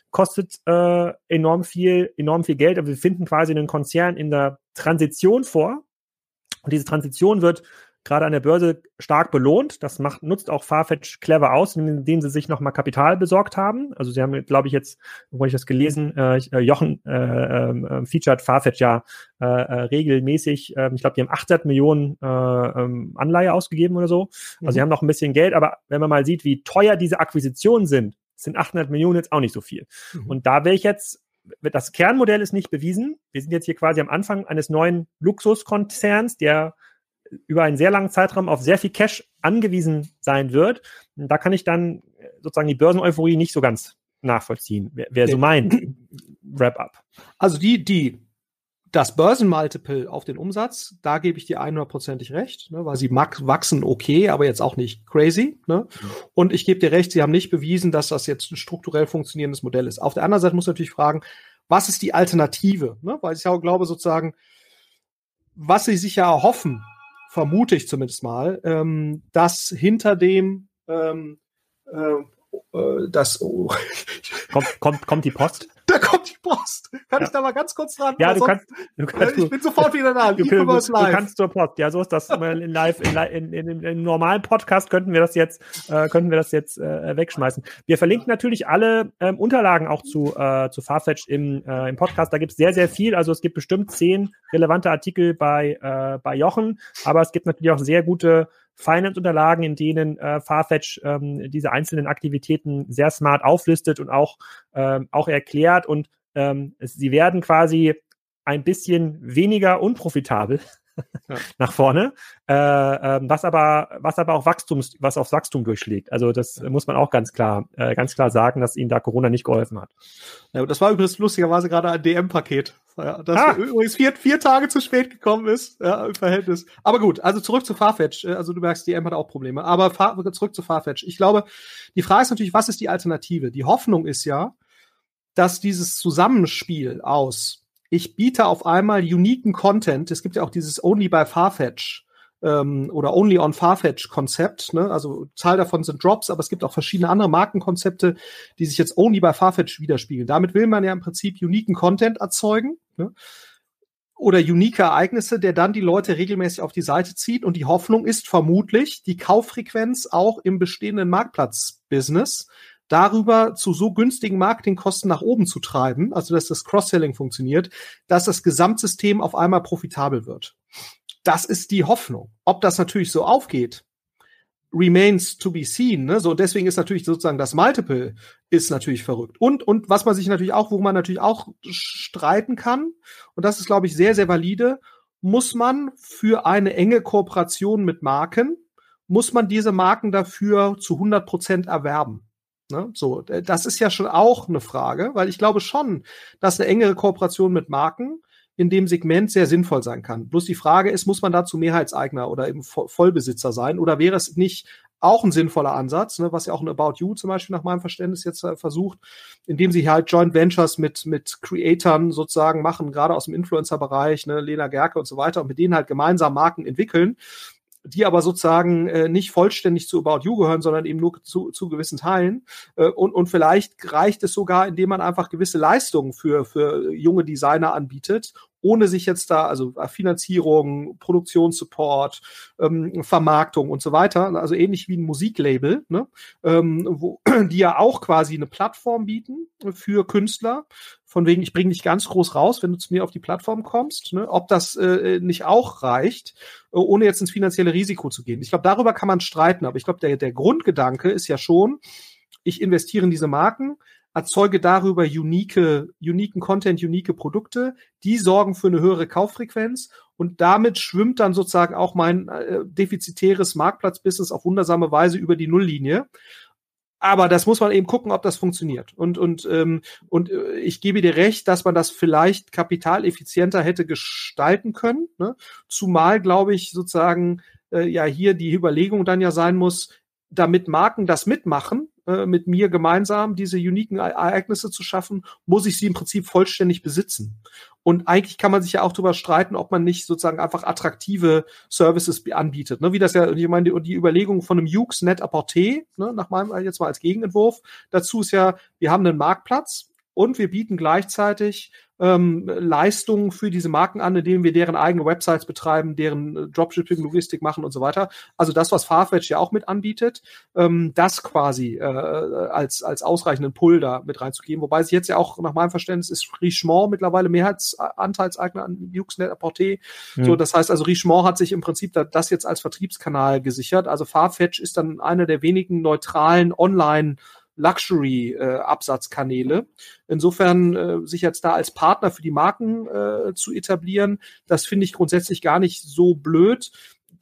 kostet äh, enorm viel, enorm viel Geld. Aber wir finden quasi einen Konzern in der Transition vor. Und diese Transition wird gerade an der Börse stark belohnt. Das macht, nutzt auch Farfetch clever aus, indem sie sich nochmal Kapital besorgt haben. Also sie haben, glaube ich, jetzt, wo ich das gelesen, äh, äh Jochen äh, äh, featured Farfetch ja äh, äh, regelmäßig, äh, ich glaube, die haben 800 Millionen äh, ähm, Anleihe ausgegeben oder so. Also mhm. sie haben noch ein bisschen Geld, aber wenn man mal sieht, wie teuer diese Akquisitionen sind, sind 800 Millionen jetzt auch nicht so viel. Mhm. Und da wäre ich jetzt das Kernmodell ist nicht bewiesen. Wir sind jetzt hier quasi am Anfang eines neuen Luxuskonzerns, der über einen sehr langen Zeitraum auf sehr viel Cash angewiesen sein wird. Und da kann ich dann sozusagen die Börseneuphorie nicht so ganz nachvollziehen. Wäre wär so mein (clears throat) Wrap-up. Also die, die das Börsenmultiple auf den Umsatz, da gebe ich dir 100%ig recht, ne, weil sie wachsen okay, aber jetzt auch nicht crazy. Ne? Und ich gebe dir recht, sie haben nicht bewiesen, dass das jetzt ein strukturell funktionierendes Modell ist. Auf der anderen Seite muss man natürlich fragen, was ist die Alternative? Ne? Weil ich auch glaube, sozusagen, was sie sich ja erhoffen vermute ich zumindest mal, ähm, dass hinter dem ähm, äh, äh, das oh. (laughs) kommt, kommt, kommt die Post? Da kommt die Post. Kann ja. ich da mal ganz kurz dran? Ja, du kannst, du kannst. Ich bin sofort wieder da. Du, du, du, kannst zur Post. Ja, so ist das. in live, in, in, in, in, in normalen Podcast könnten wir das jetzt, äh, könnten wir das jetzt äh, wegschmeißen. Wir verlinken natürlich alle ähm, Unterlagen auch zu, äh, zu Farfetch im, äh, im Podcast. Da gibt es sehr, sehr viel. Also es gibt bestimmt zehn relevante Artikel bei, äh, bei Jochen, aber es gibt natürlich auch sehr gute Finance-Unterlagen, in denen äh, Farfetch ähm, diese einzelnen Aktivitäten sehr smart auflistet und auch, ähm, auch erklärt. Und ähm, sie werden quasi ein bisschen weniger unprofitabel ja. (laughs) nach vorne, äh, äh, was aber was aber auch Wachstums, was auf Wachstum durchschlägt. Also das ja. muss man auch ganz klar, äh, ganz klar sagen, dass ihnen da Corona nicht geholfen hat. Ja, das war übrigens lustigerweise gerade ein DM-Paket, ja, das ah. übrigens vier, vier Tage zu spät gekommen ist, ja, im Verhältnis. Aber gut, also zurück zu Farfetch. Äh, also du merkst, DM hat auch Probleme. Aber zurück zu Farfetch. Ich glaube, die Frage ist natürlich, was ist die Alternative? Die Hoffnung ist ja, dass dieses Zusammenspiel aus ich biete auf einmal uniken Content. Es gibt ja auch dieses Only by Farfetch ähm, oder Only on Farfetch Konzept. Ne? Also Zahl davon sind Drops, aber es gibt auch verschiedene andere Markenkonzepte, die sich jetzt Only by Farfetch widerspiegeln. Damit will man ja im Prinzip uniken Content erzeugen. Ne? oder unique Ereignisse, der dann die Leute regelmäßig auf die Seite zieht. Und die Hoffnung ist vermutlich die Kauffrequenz auch im bestehenden Marktplatz-Business darüber zu so günstigen Marketingkosten nach oben zu treiben, also dass das Cross-Selling funktioniert, dass das Gesamtsystem auf einmal profitabel wird. Das ist die Hoffnung. Ob das natürlich so aufgeht, remains to be seen. Ne? So deswegen ist natürlich sozusagen das Multiple ist natürlich verrückt. Und und was man sich natürlich auch, wo man natürlich auch streiten kann, und das ist glaube ich sehr sehr valide, muss man für eine enge Kooperation mit Marken, muss man diese Marken dafür zu 100 Prozent erwerben. Ne? So, das ist ja schon auch eine Frage, weil ich glaube schon, dass eine engere Kooperation mit Marken in dem Segment sehr sinnvoll sein kann. Bloß die Frage ist, muss man dazu Mehrheitseigner oder eben Vollbesitzer sein oder wäre es nicht auch ein sinnvoller Ansatz, ne, was ja auch ein About You zum Beispiel nach meinem Verständnis jetzt äh, versucht, indem sie halt Joint Ventures mit, mit Creatoren sozusagen machen, gerade aus dem Influencer-Bereich, ne, Lena Gerke und so weiter, und mit denen halt gemeinsam Marken entwickeln die aber sozusagen äh, nicht vollständig zu About You gehören, sondern eben nur zu, zu gewissen Teilen. Äh, und, und vielleicht reicht es sogar, indem man einfach gewisse Leistungen für, für junge Designer anbietet, ohne sich jetzt da, also Finanzierung, Produktionssupport, ähm, Vermarktung und so weiter, also ähnlich wie ein Musiklabel, ne? ähm, wo, (clears throat) die ja auch quasi eine Plattform bieten für Künstler, von wegen, ich bringe dich ganz groß raus, wenn du zu mir auf die Plattform kommst, ne? ob das äh, nicht auch reicht, äh, ohne jetzt ins finanzielle Risiko zu gehen. Ich glaube, darüber kann man streiten, aber ich glaube, der, der Grundgedanke ist ja schon, ich investiere in diese Marken, erzeuge darüber unique, uniken Content, unique Produkte, die sorgen für eine höhere Kauffrequenz und damit schwimmt dann sozusagen auch mein äh, defizitäres Marktplatzbusiness auf wundersame Weise über die Nulllinie. Aber das muss man eben gucken, ob das funktioniert. Und, und, ähm, und äh, ich gebe dir recht, dass man das vielleicht kapitaleffizienter hätte gestalten können. Ne? Zumal, glaube ich, sozusagen äh, ja hier die Überlegung dann ja sein muss, damit Marken das mitmachen, äh, mit mir gemeinsam diese uniken Ereignisse zu schaffen, muss ich sie im Prinzip vollständig besitzen. Und eigentlich kann man sich ja auch darüber streiten, ob man nicht sozusagen einfach attraktive Services anbietet. Ne? Wie das ja, ich meine, die, die Überlegung von einem Jux Net Apporté, ne, nach meinem jetzt mal als Gegenentwurf, dazu ist ja, wir haben einen Marktplatz und wir bieten gleichzeitig ähm, Leistungen für diese Marken an, indem wir deren eigene Websites betreiben, deren äh, Dropshipping, Logistik machen und so weiter. Also das, was Farfetch ja auch mit anbietet, ähm, das quasi äh, als, als ausreichenden Pull da mit reinzugeben. Wobei sich jetzt ja auch nach meinem Verständnis ist Richemont mittlerweile Mehrheitsanteilseigner an Uxnet Apporté. Mhm. So, das heißt also Richemont hat sich im Prinzip da, das jetzt als Vertriebskanal gesichert. Also Farfetch ist dann einer der wenigen neutralen Online- Luxury-Absatzkanäle. Insofern äh, sich jetzt da als Partner für die Marken äh, zu etablieren, das finde ich grundsätzlich gar nicht so blöd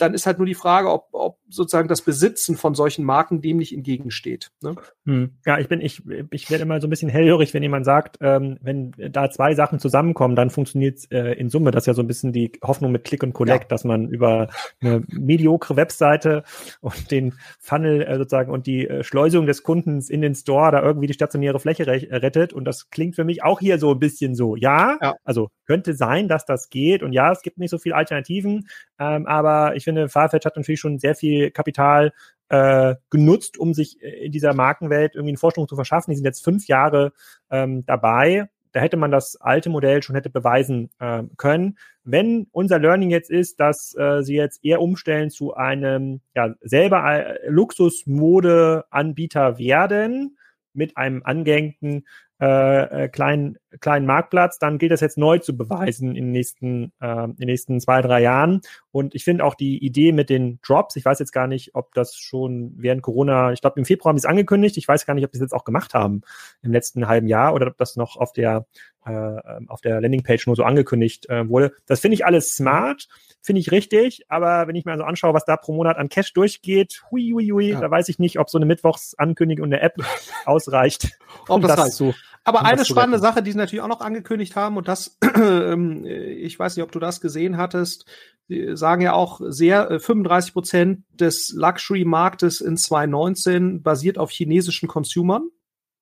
dann ist halt nur die Frage, ob, ob sozusagen das Besitzen von solchen Marken dem nicht entgegensteht. Ne? Hm. Ja, ich bin, ich, ich werde immer so ein bisschen hellhörig, wenn jemand sagt, ähm, wenn da zwei Sachen zusammenkommen, dann funktioniert es äh, in Summe. Das ist ja so ein bisschen die Hoffnung mit Click und Collect, ja. dass man über eine mediokre Webseite und den Funnel äh, sozusagen und die äh, Schleusung des Kundens in den Store da irgendwie die stationäre Fläche rettet. Und das klingt für mich auch hier so ein bisschen so. Ja, ja. also könnte sein, dass das geht. Und ja, es gibt nicht so viele Alternativen, ähm, aber ich finde, Farfetch hat natürlich schon sehr viel Kapital äh, genutzt, um sich in dieser Markenwelt irgendwie einen Vorsprung zu verschaffen. Die sind jetzt fünf Jahre ähm, dabei. Da hätte man das alte Modell schon hätte beweisen äh, können. Wenn unser Learning jetzt ist, dass äh, sie jetzt eher umstellen zu einem ja, selber äh, Luxusmode-Anbieter werden, mit einem angehängten äh, äh, kleinen, kleinen Marktplatz, dann gilt das jetzt neu zu beweisen in den nächsten, äh, in den nächsten zwei, drei Jahren. Und ich finde auch die Idee mit den Drops, ich weiß jetzt gar nicht, ob das schon während Corona, ich glaube im Februar haben sie es angekündigt, ich weiß gar nicht, ob sie es jetzt auch gemacht haben im letzten halben Jahr oder ob das noch auf der, äh, auf der Landingpage nur so angekündigt äh, wurde. Das finde ich alles smart finde ich richtig, aber wenn ich mir so anschaue, was da pro Monat an Cash durchgeht, hui, hui, hui, ja. da weiß ich nicht, ob so eine Mittwochsankündigung in der App (laughs) ausreicht. Um das, das zu, aber um eine spannende Sache, die natürlich auch noch angekündigt haben, und das, (clears throat) ähm, ich weiß nicht, ob du das gesehen hattest, die sagen ja auch sehr, 35 äh, Prozent des Luxury-Marktes in 2019 basiert auf chinesischen Consumern.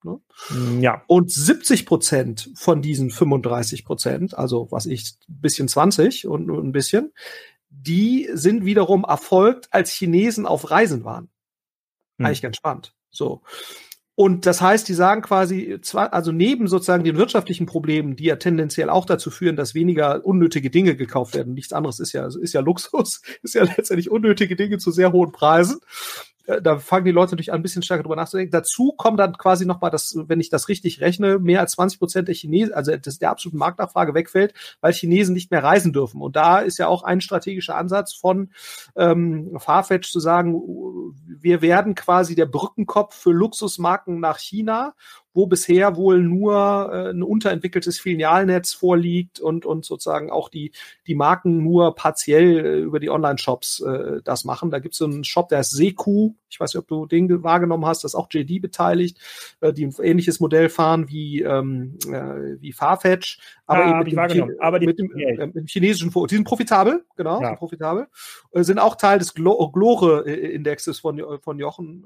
Ne? Mm, ja. Und 70 Prozent von diesen 35 Prozent, also was ich, bisschen 20 und, und ein bisschen, die sind wiederum erfolgt, als Chinesen auf Reisen waren. Hm. Eigentlich ganz spannend. So. Und das heißt, die sagen quasi, also neben sozusagen den wirtschaftlichen Problemen, die ja tendenziell auch dazu führen, dass weniger unnötige Dinge gekauft werden. Nichts anderes ist ja, ist ja Luxus, (laughs) ist ja letztendlich unnötige Dinge zu sehr hohen Preisen. Äh, da fangen die Leute natürlich an, ein bisschen stärker drüber nachzudenken. Dazu kommt dann quasi nochmal, dass, wenn ich das richtig rechne, mehr als 20 Prozent der Chinesen, also das, der absoluten Marktnachfrage wegfällt, weil Chinesen nicht mehr reisen dürfen. Und da ist ja auch ein strategischer Ansatz von ähm, Farfetch zu sagen, wir werden quasi der Brückenkopf für Luxusmarken nach China wo bisher wohl nur äh, ein unterentwickeltes Filialnetz vorliegt und, und sozusagen auch die, die Marken nur partiell äh, über die Online-Shops äh, das machen. Da gibt es so einen Shop, der heißt Seku. Ich weiß nicht, ob du den wahrgenommen hast, da ist auch JD beteiligt, äh, die ein ähnliches Modell fahren wie, ähm, äh, wie Farfetch. Aber ah, eben mit, dem, aber mit, dem, äh, mit dem chinesischen, die sind profitabel, genau, ja. sind profitabel. Äh, sind auch Teil des Glore-Indexes von, von Jochen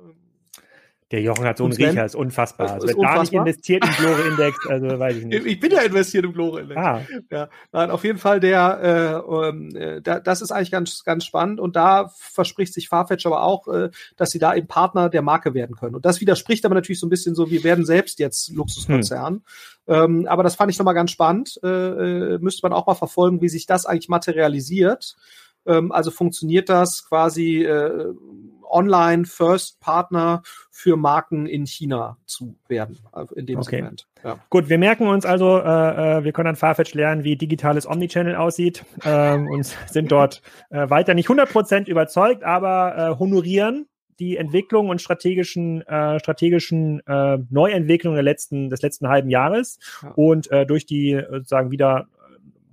der Jochen hat so einen Riecher, ist unfassbar. Also, ist unfassbar. da nicht investiert im Glore-Index, also weiß ich (laughs) nicht. Ich bin ja investiert im Glore-Index. Ah. Ja, nein, auf jeden Fall der, äh, ähm, äh, da, das ist eigentlich ganz, ganz spannend und da verspricht sich Farfetch aber auch, äh, dass sie da eben Partner der Marke werden können. Und das widerspricht aber natürlich so ein bisschen so, wir werden selbst jetzt Luxuskonzern. Hm. Ähm, aber das fand ich nochmal ganz spannend. Äh, äh, müsste man auch mal verfolgen, wie sich das eigentlich materialisiert. Ähm, also funktioniert das quasi äh, Online-First-Partner für Marken in China zu werden, also in dem okay. Segment. Ja. Gut, wir merken uns also, äh, äh, wir können an Farfetch lernen, wie digitales Omnichannel aussieht ähm, und sind dort äh, weiter nicht 100% überzeugt, aber äh, honorieren die Entwicklung und strategischen, äh, strategischen äh, Neuentwicklungen der letzten, des letzten halben Jahres ja. und äh, durch die äh, sozusagen wieder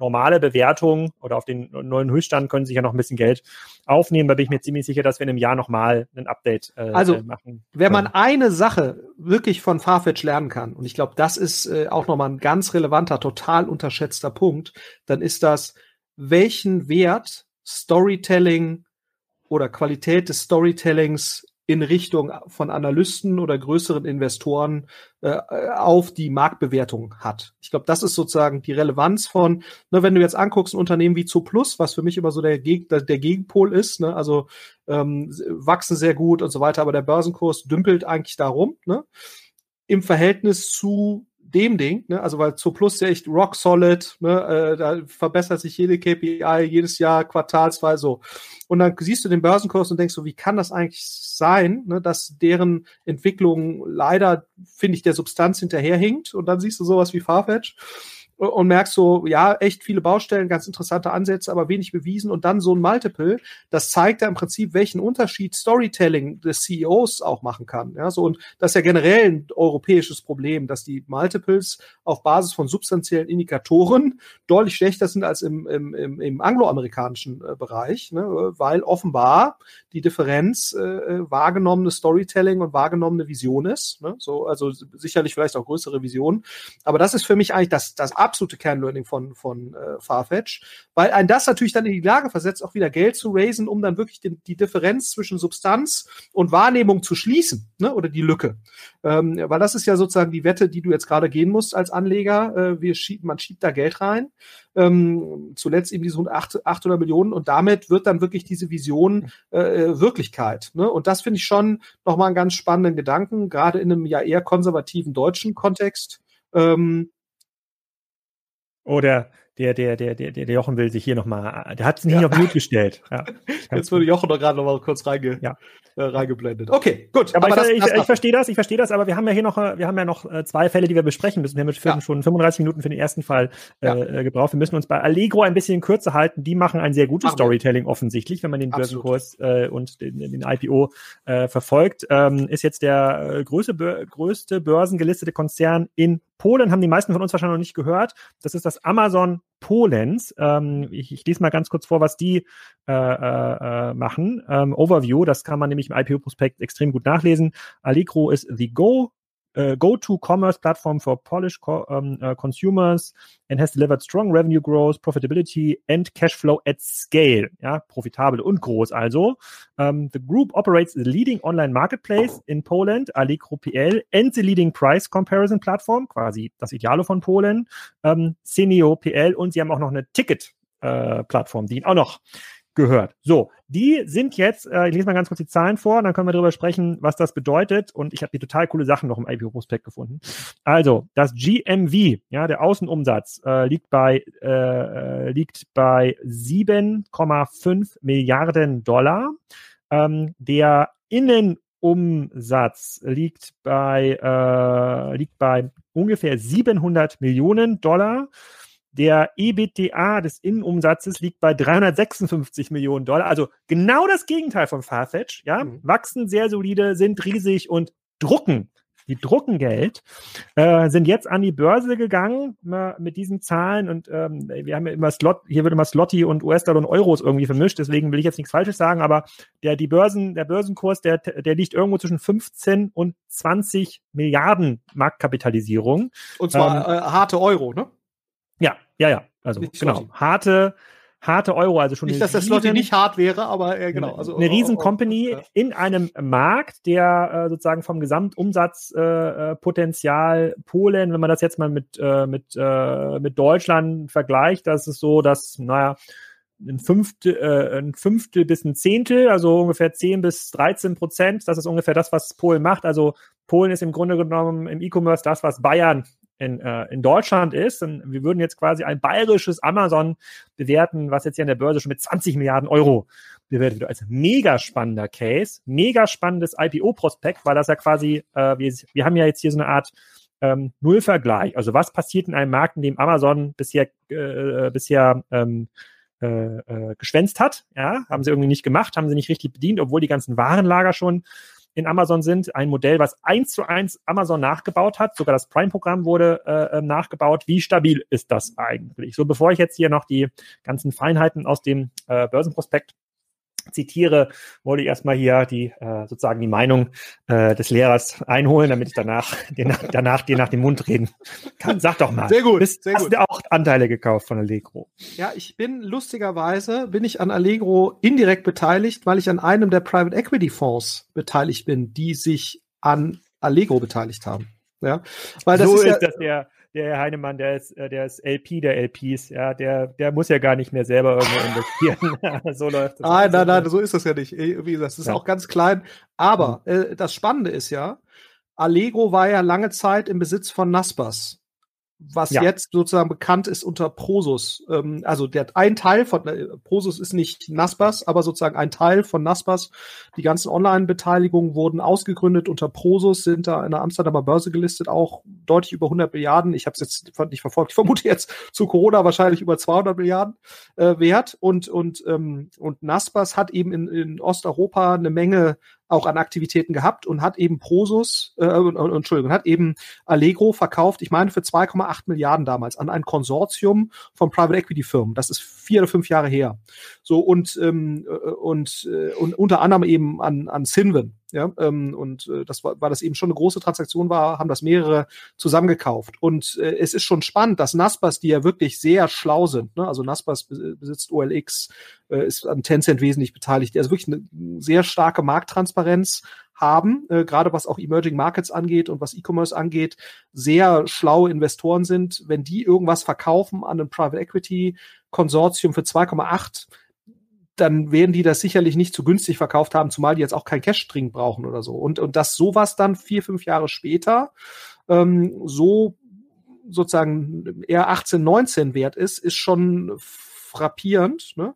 normale Bewertung oder auf den neuen Höchststand können sich ja noch ein bisschen Geld aufnehmen. Da bin ich mir ziemlich sicher, dass wir in einem Jahr nochmal ein Update äh, also, äh, machen. Wenn man eine Sache wirklich von Farfetch lernen kann, und ich glaube, das ist äh, auch nochmal ein ganz relevanter, total unterschätzter Punkt, dann ist das, welchen Wert Storytelling oder Qualität des Storytellings in Richtung von Analysten oder größeren Investoren äh, auf die Marktbewertung hat. Ich glaube, das ist sozusagen die Relevanz von, ne, wenn du jetzt anguckst, ein Unternehmen wie Zooplus, was für mich immer so der, Geg der Gegenpol ist, ne, also ähm, wachsen sehr gut und so weiter, aber der Börsenkurs dümpelt eigentlich darum, ne, im Verhältnis zu dem Ding, ne? also weil zu Plus ja echt rock solid, ne? äh, da verbessert sich jede KPI jedes Jahr quartalsweise so. Und dann siehst du den Börsenkurs und denkst so, wie kann das eigentlich sein, ne? dass deren Entwicklung leider, finde ich, der Substanz hinterherhinkt und dann siehst du sowas wie Farfetch und merkst so, ja, echt viele Baustellen, ganz interessante Ansätze, aber wenig bewiesen und dann so ein Multiple, das zeigt ja im Prinzip, welchen Unterschied Storytelling des CEOs auch machen kann. Ja, so und das ist ja generell ein europäisches Problem, dass die Multiples auf Basis von substanziellen Indikatoren deutlich schlechter sind als im, im, im, im angloamerikanischen äh, Bereich, ne, weil offenbar die Differenz äh, äh wahrgenommene Storytelling und wahrgenommene Vision ist. Ne, so, also sicherlich vielleicht auch größere Vision. Aber das ist für mich eigentlich das, das absolute Kernlearning von, von äh, Farfetch, weil ein das natürlich dann in die Lage versetzt, auch wieder Geld zu raisen, um dann wirklich den, die Differenz zwischen Substanz und Wahrnehmung zu schließen, ne? oder die Lücke. Ähm, weil das ist ja sozusagen die Wette, die du jetzt gerade gehen musst als Anleger. Äh, wir schieb, man schiebt da Geld rein. Ähm, zuletzt eben diese 800 Millionen und damit wird dann wirklich diese Vision äh, äh, Wirklichkeit. Ne? Und das finde ich schon nochmal einen ganz spannenden Gedanken, gerade in einem ja eher konservativen deutschen Kontext. Ähm, oder der, der, der, der, der Jochen will sich hier nochmal, der hat es nicht ja. auf Mute gestellt. Ja. (laughs) Jetzt wurde Jochen doch gerade nochmal kurz reinge, ja. äh, reingeblendet. Okay, gut. Aber, aber ich, das, ich, ich verstehe das, ich verstehe das, aber wir haben ja hier noch, äh, wir haben ja noch äh, zwei Fälle, die wir besprechen müssen. Wir haben jetzt ja. schon 35 Minuten für den ersten Fall äh, äh, gebraucht. Wir müssen uns bei Allegro ein bisschen kürzer halten. Die machen ein sehr gutes machen Storytelling offensichtlich, wenn man den Börsenkurs äh, und den, den IPO äh, verfolgt. Ähm, ist jetzt der äh, größte, größte börsengelistete Konzern in Polen haben die meisten von uns wahrscheinlich noch nicht gehört. Das ist das Amazon Polens. Ähm, ich, ich lese mal ganz kurz vor, was die äh, äh, äh machen. Ähm, Overview, das kann man nämlich im IPO-Prospekt extrem gut nachlesen. Allegro ist the Go uh, go-to-commerce platform for Polish co um, uh, consumers and has delivered strong revenue growth, profitability and cash flow at scale. Ja, profitabel und groß also. Um, the group operates the leading online marketplace in Poland, Allegro PL, and the leading price comparison platform, quasi das Idealo von Polen, um, Senio PL und sie haben auch noch eine Ticket-Plattform, uh, die ihn auch noch gehört. So, die sind jetzt, äh, ich lese mal ganz kurz die Zahlen vor, dann können wir darüber sprechen, was das bedeutet. Und ich habe hier total coole Sachen noch im IPO-Prospekt gefunden. Also, das GMV, ja, der Außenumsatz, äh, liegt bei, äh, äh liegt bei 7,5 Milliarden Dollar. Ähm, der Innenumsatz liegt bei, äh, liegt bei ungefähr 700 Millionen Dollar. Der EBITDA des Innenumsatzes liegt bei 356 Millionen Dollar. Also genau das Gegenteil von Farfetch. Ja, mhm. wachsen sehr solide, sind riesig und drucken die drucken Geld, äh, sind jetzt an die Börse gegangen äh, mit diesen Zahlen und ähm, wir haben ja immer Slot, hier wird immer Slotty und US-Dollar und Euros irgendwie vermischt, deswegen will ich jetzt nichts Falsches sagen, aber der, die Börsen, der Börsenkurs, der, der liegt irgendwo zwischen 15 und 20 Milliarden Marktkapitalisierung. Und zwar ähm, äh, harte Euro, ne? Ja, ja, ja. Also Nicht genau, harte harte Euro, also schon nicht, dass das Slotty nicht hart wäre, aber äh, genau, also eine riesen Company ja. in einem Markt, der äh, sozusagen vom Gesamtumsatzpotenzial äh, Polen, wenn man das jetzt mal mit äh, mit äh, mit Deutschland vergleicht, das ist so, dass naja ein Fünftel, äh, ein Fünftel bis ein Zehntel, also ungefähr 10 bis 13 Prozent. Das ist ungefähr das, was Polen macht. Also Polen ist im Grunde genommen im E-Commerce das, was Bayern in, äh, in Deutschland ist. Und wir würden jetzt quasi ein bayerisches Amazon bewerten, was jetzt hier an der Börse schon mit 20 Milliarden Euro bewertet wird. Als mega spannender Case, mega spannendes IPO-Prospekt, weil das ja quasi, äh, wir, wir haben ja jetzt hier so eine Art ähm, Nullvergleich. Also was passiert in einem Markt, in dem Amazon bisher, äh, bisher ähm, äh, äh, geschwänzt hat? Ja, haben sie irgendwie nicht gemacht, haben sie nicht richtig bedient, obwohl die ganzen Warenlager schon in Amazon sind. Ein Modell, was eins zu eins Amazon nachgebaut hat. Sogar das Prime-Programm wurde äh, ähm, nachgebaut. Wie stabil ist das eigentlich? So, bevor ich jetzt hier noch die ganzen Feinheiten aus dem äh, Börsenprospekt zitiere, wollte ich erstmal hier die äh, sozusagen die Meinung äh, des Lehrers einholen, damit ich danach, (laughs) den, danach dir nach dem Mund reden kann. Sag doch mal. Sehr gut. Bist, sehr hast gut. du auch Anteile gekauft von Allegro? Ja, ich bin lustigerweise bin ich an Allegro indirekt beteiligt, weil ich an einem der Private Equity Fonds beteiligt bin, die sich an Allegro beteiligt haben. Ja, weil das so ist, ja, ist das der der Herr Heinemann, der ist, äh, der ist LP der LPs, ja, der, der muss ja gar nicht mehr selber irgendwo investieren. (laughs) so läuft das. Nein, nein, nein, so ist das ja nicht. Wie gesagt, das ist ja. auch ganz klein. Aber mhm. äh, das Spannende ist ja, Allegro war ja lange Zeit im Besitz von Naspers was ja. jetzt sozusagen bekannt ist unter Prosus. Ähm, also der ein Teil von äh, Prosus ist nicht Naspers, aber sozusagen ein Teil von Naspers. Die ganzen Online-Beteiligungen wurden ausgegründet unter Prosus, sind da in der Amsterdamer Börse gelistet, auch deutlich über 100 Milliarden. Ich habe es jetzt nicht verfolgt. Ich vermute jetzt zu Corona wahrscheinlich über 200 Milliarden äh, wert. Und und ähm, und Naspers hat eben in, in Osteuropa eine Menge auch an Aktivitäten gehabt und hat eben Prosus, äh, Entschuldigung, hat eben Allegro verkauft, ich meine für 2,8 Milliarden damals an ein Konsortium von Private Equity Firmen. Das ist vier oder fünf Jahre her. So und ähm, äh, und, äh, und unter anderem eben an an Sinven. Ja, ähm, und äh, das war, weil das eben schon eine große Transaktion war, haben das mehrere zusammengekauft. Und äh, es ist schon spannend, dass Naspers, die ja wirklich sehr schlau sind, ne? also Naspers besitzt OLX, äh, ist an Tencent wesentlich beteiligt, also wirklich eine sehr starke Markttransparenz haben, äh, gerade was auch Emerging Markets angeht und was E-Commerce angeht, sehr schlaue Investoren sind. Wenn die irgendwas verkaufen an ein Private Equity Konsortium für 2,8 dann werden die das sicherlich nicht zu günstig verkauft haben, zumal die jetzt auch kein Cash dringend brauchen oder so. Und, und dass sowas dann vier, fünf Jahre später ähm, so sozusagen eher 18, 19 wert ist, ist schon frappierend. Ne?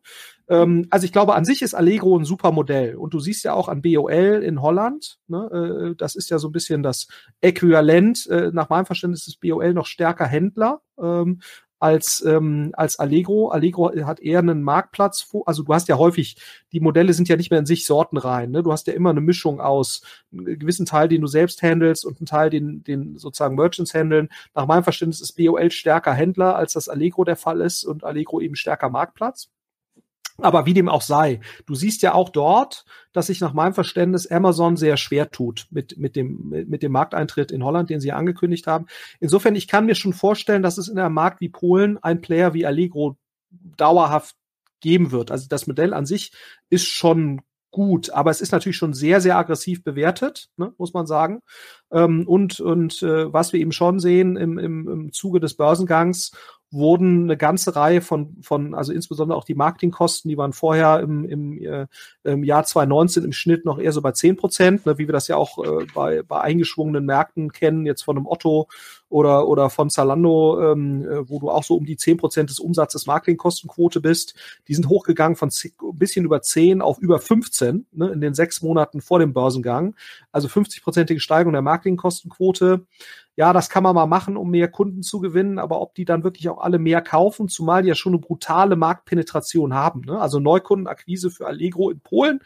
Ähm, also ich glaube, an sich ist Allegro ein super Modell. Und du siehst ja auch an BOL in Holland, ne? äh, das ist ja so ein bisschen das Äquivalent. Äh, nach meinem Verständnis ist BOL noch stärker Händler. Ähm, als, ähm, als Allegro. Allegro hat eher einen Marktplatz, also du hast ja häufig, die Modelle sind ja nicht mehr in sich sortenrein. Ne? Du hast ja immer eine Mischung aus einem gewissen Teil, den du selbst handelst und einen Teil, den, den sozusagen Merchants handeln. Nach meinem Verständnis ist BOL stärker Händler, als das Allegro der Fall ist und Allegro eben stärker Marktplatz. Aber wie dem auch sei, du siehst ja auch dort, dass sich nach meinem Verständnis Amazon sehr schwer tut mit, mit, dem, mit dem Markteintritt in Holland, den sie angekündigt haben. Insofern, ich kann mir schon vorstellen, dass es in einem Markt wie Polen ein Player wie Allegro dauerhaft geben wird. Also das Modell an sich ist schon gut, aber es ist natürlich schon sehr, sehr aggressiv bewertet, ne, muss man sagen. Ähm, und und äh, was wir eben schon sehen im, im, im Zuge des Börsengangs wurden eine ganze Reihe von, von also insbesondere auch die Marketingkosten, die waren vorher im, im, äh, im Jahr 2019 im Schnitt noch eher so bei 10 Prozent, ne, wie wir das ja auch äh, bei, bei eingeschwungenen Märkten kennen, jetzt von einem Otto oder, oder von Zalando, ähm, äh, wo du auch so um die zehn Prozent des Umsatzes Marketingkostenquote bist, die sind hochgegangen von ein bisschen über zehn auf über 15 ne, in den sechs Monaten vor dem Börsengang. Also 50-prozentige Steigerung der Marketingkostenquote ja, das kann man mal machen, um mehr Kunden zu gewinnen, aber ob die dann wirklich auch alle mehr kaufen, zumal die ja schon eine brutale Marktpenetration haben. Ne? Also Neukundenakquise für Allegro in Polen,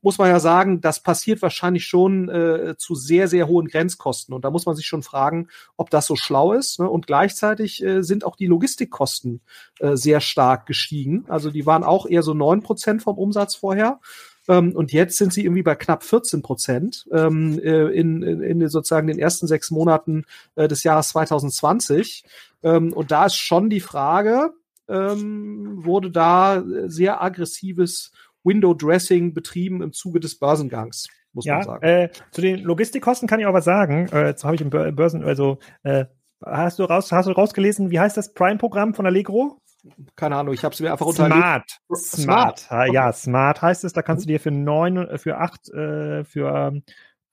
muss man ja sagen, das passiert wahrscheinlich schon äh, zu sehr, sehr hohen Grenzkosten. Und da muss man sich schon fragen, ob das so schlau ist. Ne? Und gleichzeitig äh, sind auch die Logistikkosten äh, sehr stark gestiegen. Also die waren auch eher so neun Prozent vom Umsatz vorher. Ähm, und jetzt sind sie irgendwie bei knapp 14 Prozent ähm, äh, in, in, in sozusagen den ersten sechs Monaten äh, des Jahres 2020. Ähm, und da ist schon die Frage, ähm, wurde da sehr aggressives Window-Dressing betrieben im Zuge des Börsengangs? Muss ja, man sagen. Äh, zu den Logistikkosten kann ich auch was sagen. Äh, jetzt habe ich im Börsen, also äh, hast du raus, hast du rausgelesen, wie heißt das Prime-Programm von Allegro? keine Ahnung, ich habe es mir einfach Smart. Smart. Smart. Okay. Ja, Smart heißt es. Da kannst du dir für neun, für acht, äh, für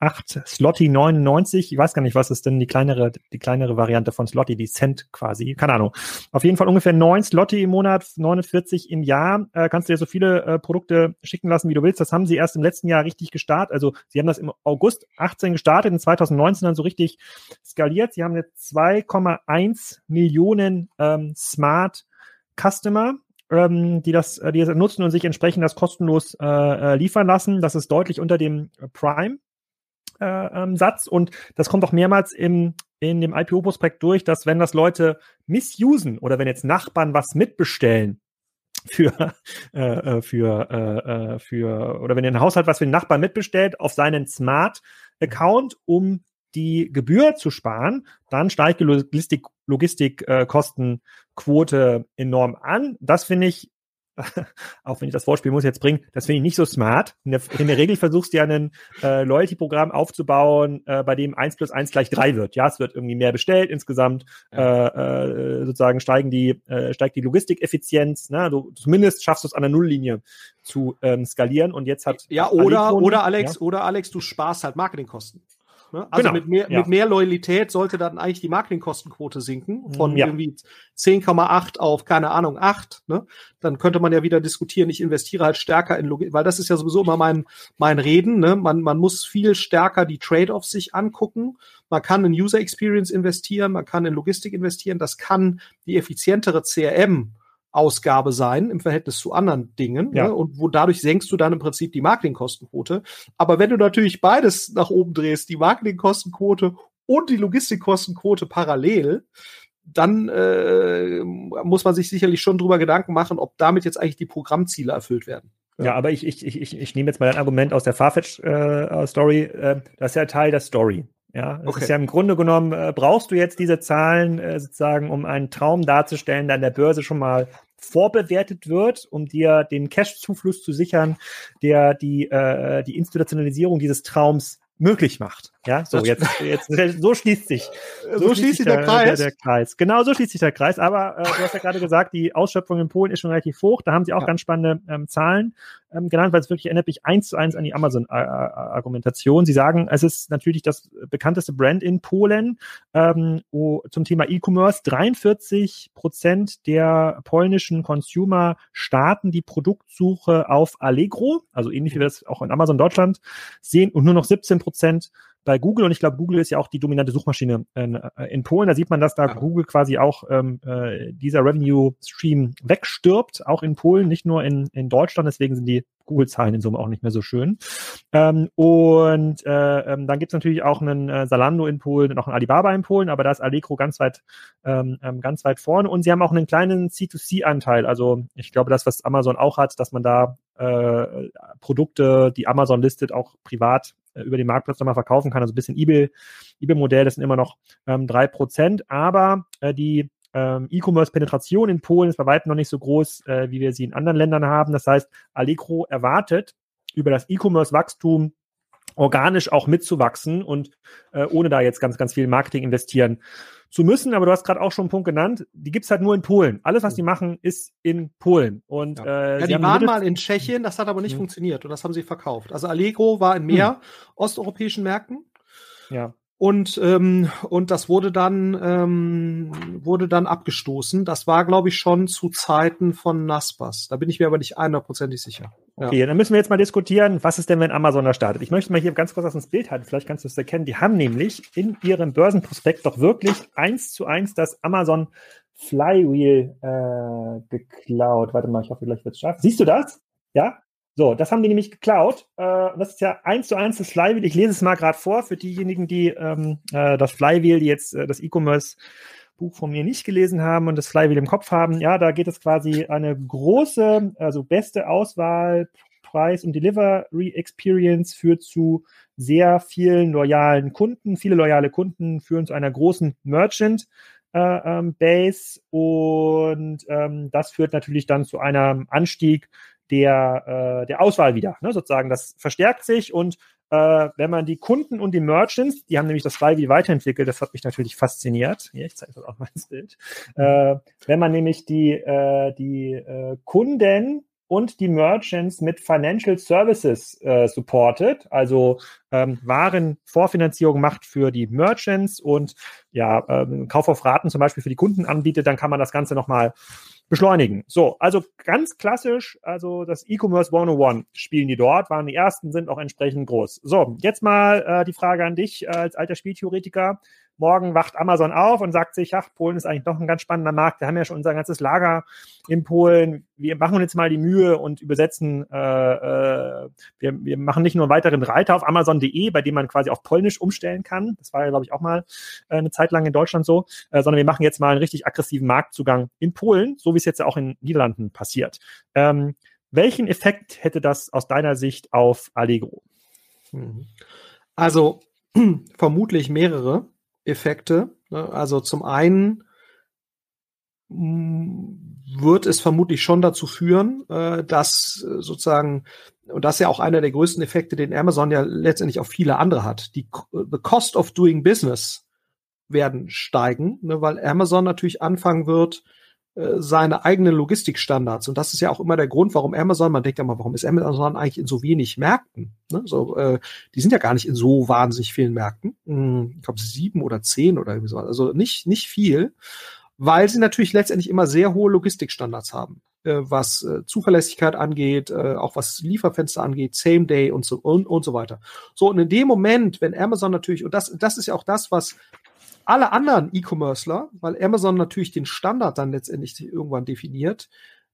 acht Slotty 99, ich weiß gar nicht, was ist denn die kleinere, die kleinere Variante von Slotty, die Cent quasi, keine Ahnung. Auf jeden Fall ungefähr neun Slotty im Monat, 49 im Jahr, äh, kannst du dir so viele äh, Produkte schicken lassen, wie du willst. Das haben sie erst im letzten Jahr richtig gestartet. Also sie haben das im August 18 gestartet, in 2019 dann so richtig skaliert. Sie haben jetzt 2,1 Millionen ähm, Smart Customer, ähm, die das, äh, die das nutzen und sich entsprechend das kostenlos äh, äh, liefern lassen. Das ist deutlich unter dem Prime. Äh, ähm, Satz und das kommt auch mehrmals im, in dem IPO-Prospekt durch, dass wenn das Leute missusen oder wenn jetzt Nachbarn was mitbestellen, für, (laughs) äh, äh für, äh, für, oder wenn ein Haushalt was für den Nachbarn mitbestellt, auf seinen Smart-Account, um die Gebühr zu sparen, dann steigt die Logistik, Logistikkostenquote äh, enorm an. Das finde ich, (laughs) auch wenn ich das Wortspiel muss jetzt bringen, das finde ich nicht so smart. In der, in der Regel versuchst du ja ein äh, Loyalty-Programm aufzubauen, äh, bei dem eins plus eins gleich drei wird. Ja, es wird irgendwie mehr bestellt insgesamt, äh, äh, sozusagen steigen die, äh, steigt die Logistikeffizienz. Ne? Du, zumindest schaffst du es an der Nulllinie zu ähm, skalieren und jetzt hat ja oder Alekron, oder Alex ja? oder Alex, du sparst halt Marketingkosten. Ne? Also genau. mit, mehr, ja. mit mehr Loyalität sollte dann eigentlich die Marketingkostenquote sinken von ja. irgendwie 10,8 auf, keine Ahnung, 8. Ne? Dann könnte man ja wieder diskutieren, ich investiere halt stärker in Logik, weil das ist ja sowieso immer mein, mein Reden. Ne? Man, man muss viel stärker die Trade-offs sich angucken. Man kann in User Experience investieren, man kann in Logistik investieren, das kann die effizientere CRM Ausgabe sein im Verhältnis zu anderen Dingen. Ja. Ne? Und wo dadurch senkst du dann im Prinzip die Marketingkostenquote. Aber wenn du natürlich beides nach oben drehst, die Marketingkostenquote und die Logistikkostenquote parallel, dann äh, muss man sich sicherlich schon drüber Gedanken machen, ob damit jetzt eigentlich die Programmziele erfüllt werden. Ja, ja aber ich, ich, ich, ich nehme jetzt mal ein Argument aus der Farfetch-Story. Äh, äh, das ist ja Teil der Story. Ja, das okay. ist ja im Grunde genommen, äh, brauchst du jetzt diese Zahlen äh, sozusagen, um einen Traum darzustellen, der an der Börse schon mal vorbewertet wird, um dir den Cash-Zufluss zu sichern, der die, äh, die Institutionalisierung dieses Traums möglich macht. Ja, so jetzt, jetzt so schließt sich (laughs) so, so schließt sich der, der, Kreis. Der, der, Kreis. Genau, so schließt sich der Kreis. Aber äh, du hast ja gerade gesagt, die Ausschöpfung in Polen ist schon relativ hoch. Da haben sie auch ja. ganz spannende ähm, Zahlen ähm, genannt, weil es wirklich erinnert mich eins zu eins an die Amazon-Argumentation. Sie sagen, es ist natürlich das bekannteste Brand in Polen ähm, wo, zum Thema E-Commerce. 43 Prozent der polnischen Consumer starten die Produktsuche auf Allegro, also ähnlich wie wir das auch in Amazon Deutschland sehen, und nur noch 17 Prozent bei Google und ich glaube, Google ist ja auch die dominante Suchmaschine in, äh, in Polen. Da sieht man, dass da ja. Google quasi auch ähm, äh, dieser Revenue Stream wegstirbt, auch in Polen, nicht nur in, in Deutschland. Deswegen sind die Google-Zahlen in Summe auch nicht mehr so schön. Ähm, und äh, ähm, dann gibt es natürlich auch einen äh, Salando in Polen und auch einen Alibaba in Polen, aber da ist Allegro ganz weit, ähm, ähm ganz weit vorne. Und sie haben auch einen kleinen C2C-Anteil. Also ich glaube, das, was Amazon auch hat, dass man da äh, Produkte, die Amazon listet, auch privat über den Marktplatz nochmal verkaufen kann. Also ein bisschen eBay, eBay-Modell, das sind immer noch ähm, 3%, aber äh, die ähm, E-Commerce-Penetration in Polen ist bei weitem noch nicht so groß, äh, wie wir sie in anderen Ländern haben. Das heißt, Allegro erwartet über das E-Commerce-Wachstum organisch auch mitzuwachsen und äh, ohne da jetzt ganz, ganz viel Marketing investieren zu müssen. Aber du hast gerade auch schon einen Punkt genannt, die gibt's halt nur in Polen. Alles, was die machen, ist in Polen. Und, ja. Äh, ja, die waren mal in Tschechien, das hat aber nicht mhm. funktioniert und das haben sie verkauft. Also Allegro war in mehr mhm. osteuropäischen Märkten. Ja. und ähm, und das wurde dann ähm, wurde dann abgestoßen. Das war, glaube ich, schon zu Zeiten von Naspers. Da bin ich mir aber nicht hundertprozentig sicher. Okay, ja. dann müssen wir jetzt mal diskutieren, was ist denn, wenn Amazon da startet? Ich möchte mal hier ganz kurz das ins Bild halten, vielleicht kannst du es erkennen. Die haben nämlich in ihrem Börsenprospekt doch wirklich eins zu eins das Amazon Flywheel äh, geklaut. Warte mal, ich hoffe, gleich wird es scharf. Siehst du das? Ja? So, das haben die nämlich geklaut. Äh, das ist ja eins zu eins das Flywheel. Ich lese es mal gerade vor für diejenigen, die ähm, äh, das Flywheel, die jetzt äh, das E-Commerce Buch von mir nicht gelesen haben und das Flywheel im Kopf haben. Ja, da geht es quasi eine große, also beste Auswahl, Preis und Delivery Experience führt zu sehr vielen loyalen Kunden. Viele loyale Kunden führen zu einer großen Merchant äh, ähm, Base und ähm, das führt natürlich dann zu einem Anstieg der, äh, der Auswahl wieder. Ne? Sozusagen, das verstärkt sich und äh, wenn man die Kunden und die Merchants, die haben nämlich das Flywheel weiterentwickelt, das hat mich natürlich fasziniert. Hier, ich zeige das auch mal ins Bild. Äh, wenn man nämlich die, äh, die äh, Kunden und die Merchants mit Financial Services äh, supportet, also ähm, Warenvorfinanzierung macht für die Merchants und ja, ähm, Kauf auf Raten zum Beispiel für die Kunden anbietet, dann kann man das Ganze nochmal beschleunigen. So, also ganz klassisch, also das E-Commerce 101 spielen die dort, waren die ersten, sind auch entsprechend groß. So, jetzt mal äh, die Frage an dich äh, als alter Spieltheoretiker. Morgen wacht Amazon auf und sagt sich, ach, Polen ist eigentlich doch ein ganz spannender Markt. Wir haben ja schon unser ganzes Lager in Polen. Wir machen uns jetzt mal die Mühe und übersetzen. Äh, äh, wir, wir machen nicht nur einen weiteren Reiter auf Amazon.de, bei dem man quasi auf Polnisch umstellen kann. Das war ja, glaube ich, auch mal äh, eine Zeit lang in Deutschland so. Äh, sondern wir machen jetzt mal einen richtig aggressiven Marktzugang in Polen, so wie es jetzt ja auch in Niederlanden passiert. Ähm, welchen Effekt hätte das aus deiner Sicht auf Allegro? Mhm. Also (clears throat) vermutlich mehrere. Effekte. Ne? Also zum einen mm, wird es vermutlich schon dazu führen, äh, dass äh, sozusagen, und das ist ja auch einer der größten Effekte, den Amazon ja letztendlich auch viele andere hat, die the cost of doing business werden steigen, ne, weil Amazon natürlich anfangen wird, seine eigenen Logistikstandards. Und das ist ja auch immer der Grund, warum Amazon, man denkt ja mal, warum ist Amazon eigentlich in so wenig Märkten? Ne? So, äh, die sind ja gar nicht in so wahnsinnig vielen Märkten. Hm, ich glaube sieben oder zehn oder irgendwie so. Also nicht, nicht viel, weil sie natürlich letztendlich immer sehr hohe Logistikstandards haben. Äh, was äh, Zuverlässigkeit angeht, äh, auch was Lieferfenster angeht, Same Day und so und, und so weiter. So, und in dem Moment, wenn Amazon natürlich, und das, das ist ja auch das, was alle anderen E-Commercer, weil Amazon natürlich den Standard dann letztendlich irgendwann definiert,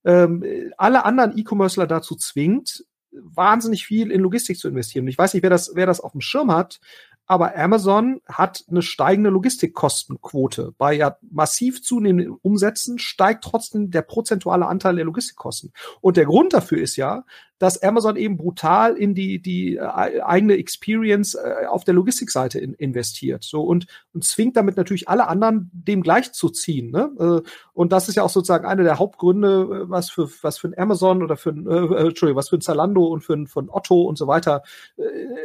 ähm, alle anderen E-Commercer dazu zwingt, wahnsinnig viel in Logistik zu investieren. Und ich weiß nicht, wer das, wer das auf dem Schirm hat, aber Amazon hat eine steigende Logistikkostenquote. Bei ja massiv zunehmenden Umsätzen steigt trotzdem der prozentuale Anteil der Logistikkosten. Und der Grund dafür ist ja, dass Amazon eben brutal in die, die äh, eigene Experience äh, auf der Logistikseite in, investiert. So und, und zwingt damit natürlich alle anderen, dem gleich zu ziehen. Ne? Äh, und das ist ja auch sozusagen einer der Hauptgründe, was für, was für ein Amazon oder für ein, äh, Entschuldigung, was für ein Zalando und für ein, für ein Otto und so weiter äh,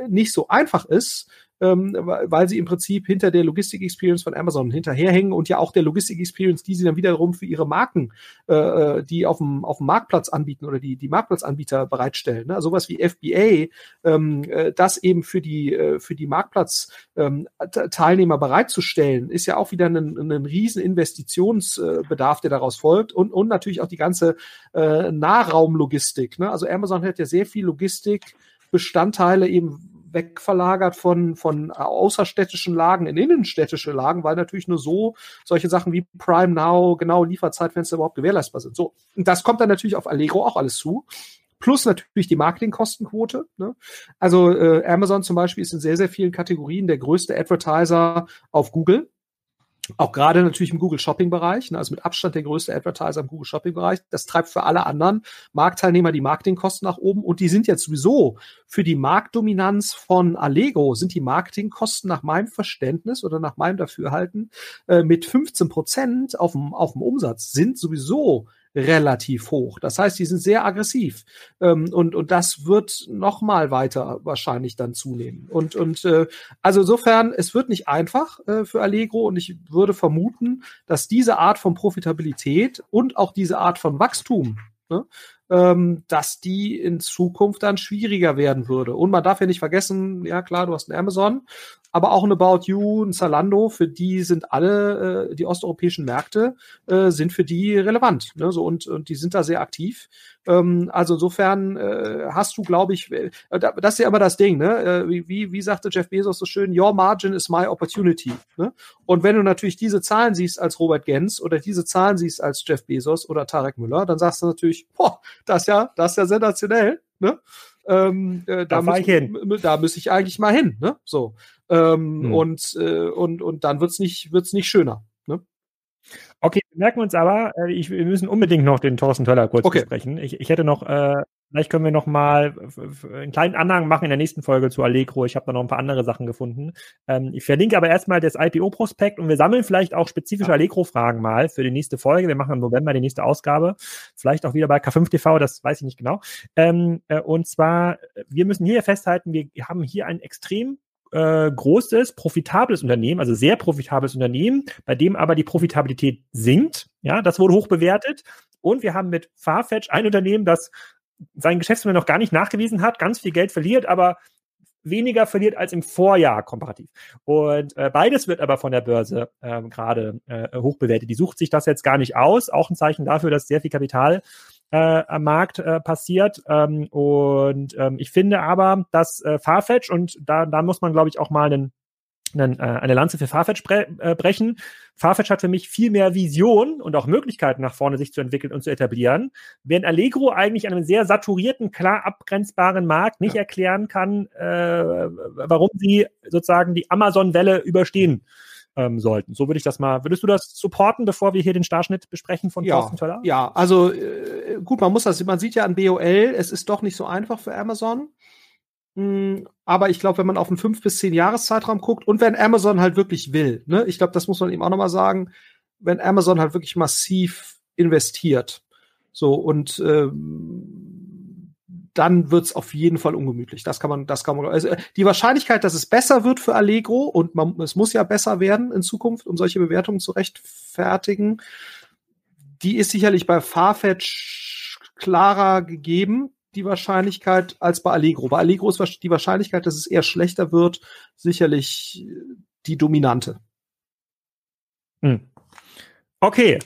nicht so einfach ist ähm, weil sie im Prinzip hinter der Logistik-Experience von Amazon hinterherhängen und ja auch der Logistik-Experience, die sie dann wiederum für ihre Marken, äh, äh die auf dem, auf dem Marktplatz anbieten oder die, die Marktplatzanbieter bereitstellen. Ne? Sowas wie FBA, ähm, äh, das eben für die, äh, für die Marktplatz-Teilnehmer ähm, bereitzustellen, ist ja auch wieder ein, ein riesen Investitionsbedarf, der daraus folgt und, und natürlich auch die ganze äh, Nahraumlogistik. Ne? Also Amazon hat ja sehr viel Logistik. Bestandteile eben wegverlagert von, von außerstädtischen Lagen in innenstädtische Lagen, weil natürlich nur so solche Sachen wie Prime Now, genau Lieferzeitfenster überhaupt gewährleistbar sind. So, das kommt dann natürlich auf Allegro auch alles zu. Plus natürlich die Marketingkostenquote. Ne? Also äh, Amazon zum Beispiel ist in sehr, sehr vielen Kategorien der größte Advertiser auf Google. Auch gerade natürlich im Google Shopping Bereich, ne, also mit Abstand der größte Advertiser im Google Shopping Bereich. Das treibt für alle anderen Marktteilnehmer die Marketingkosten nach oben und die sind jetzt sowieso für die Marktdominanz von Allego sind die Marketingkosten nach meinem Verständnis oder nach meinem Dafürhalten äh, mit 15 Prozent auf dem, auf dem Umsatz sind sowieso relativ hoch. Das heißt, die sind sehr aggressiv ähm, und und das wird noch mal weiter wahrscheinlich dann zunehmen. Und und äh, also insofern, es wird nicht einfach äh, für Allegro und ich würde vermuten, dass diese Art von Profitabilität und auch diese Art von Wachstum ne, ähm, dass die in Zukunft dann schwieriger werden würde. Und man darf ja nicht vergessen, ja klar, du hast ein Amazon, aber auch ein About You, ein Zalando, für die sind alle, äh, die osteuropäischen Märkte äh, sind für die relevant. Ne? So, und, und die sind da sehr aktiv. Ähm, also insofern äh, hast du, glaube ich, äh, das ist ja immer das Ding, ne? Äh, wie, wie, sagte Jeff Bezos so schön, your margin is my opportunity. Ne? Und wenn du natürlich diese Zahlen siehst als Robert Gens oder diese Zahlen siehst als Jeff Bezos oder Tarek Müller, dann sagst du natürlich, boah, das ist ja, das ist ja sensationell. Ne? Ähm, äh, da, da, muss, da muss ich eigentlich mal hin. Ne? So. Ähm, hm. und, äh, und, und dann wird's nicht, wird's nicht schöner. Ne? Okay, wir merken uns aber, äh, ich, wir müssen unbedingt noch den Thorsten Töller kurz okay. besprechen. Ich, ich hätte noch, äh, vielleicht können wir noch mal einen kleinen Anhang machen in der nächsten Folge zu Allegro. Ich habe da noch ein paar andere Sachen gefunden. Ähm, ich verlinke aber erstmal das IPO-Prospekt und wir sammeln vielleicht auch spezifische Allegro-Fragen mal für die nächste Folge. Wir machen im November die nächste Ausgabe. Vielleicht auch wieder bei K5 TV, das weiß ich nicht genau. Ähm, äh, und zwar, wir müssen hier festhalten, wir haben hier ein extrem äh, großes, profitables Unternehmen, also sehr profitables Unternehmen, bei dem aber die Profitabilität sinkt. Ja, das wurde hoch bewertet. Und wir haben mit Farfetch ein Unternehmen, das sein Geschäftsmodell noch gar nicht nachgewiesen hat, ganz viel Geld verliert, aber weniger verliert als im Vorjahr komparativ. Und äh, beides wird aber von der Börse ähm, gerade äh, hoch bewertet. Die sucht sich das jetzt gar nicht aus. Auch ein Zeichen dafür, dass sehr viel Kapital äh, am Markt äh, passiert. Ähm, und ähm, ich finde aber, dass äh, Farfetch, und da, da muss man, glaube ich, auch mal einen einen, äh, eine Lanze für Farfetch äh, brechen. Farfetch hat für mich viel mehr Vision und auch Möglichkeiten nach vorne sich zu entwickeln und zu etablieren, während Allegro eigentlich einem sehr saturierten, klar abgrenzbaren Markt nicht ja. erklären kann, äh, warum sie sozusagen die Amazon-Welle überstehen ähm, sollten. So würde ich das mal. Würdest du das supporten, bevor wir hier den Starschnitt besprechen von ja, Thorsten Töller? Ja, also äh, gut, man muss das, man sieht ja an BOL, es ist doch nicht so einfach für Amazon. Hm, aber ich glaube, wenn man auf einen fünf bis zehn Jahreszeitraum guckt und wenn Amazon halt wirklich will, ne, ich glaube, das muss man eben auch nochmal sagen, wenn Amazon halt wirklich massiv investiert, so und ähm, dann wird's auf jeden Fall ungemütlich. Das kann man, das kann man. Also die Wahrscheinlichkeit, dass es besser wird für Allegro und man, es muss ja besser werden in Zukunft, um solche Bewertungen zu rechtfertigen, die ist sicherlich bei Farfetch klarer gegeben, die Wahrscheinlichkeit, als bei Allegro. Bei Allegro ist die Wahrscheinlichkeit, dass es eher schlechter wird, sicherlich die dominante. Hm. Okay,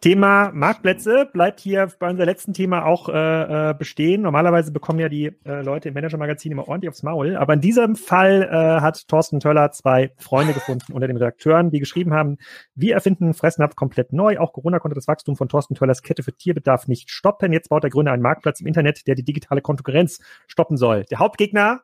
Thema Marktplätze bleibt hier bei unserem letzten Thema auch äh, äh, bestehen. Normalerweise bekommen ja die äh, Leute im Manager-Magazin immer ordentlich aufs Maul. Aber in diesem Fall äh, hat Thorsten Töller zwei Freunde gefunden unter den Redakteuren, die geschrieben haben, wir erfinden Fressnapf komplett neu. Auch Corona konnte das Wachstum von Thorsten Töllers Kette für Tierbedarf nicht stoppen. Jetzt baut der Gründer einen Marktplatz im Internet, der die digitale Konkurrenz stoppen soll. Der Hauptgegner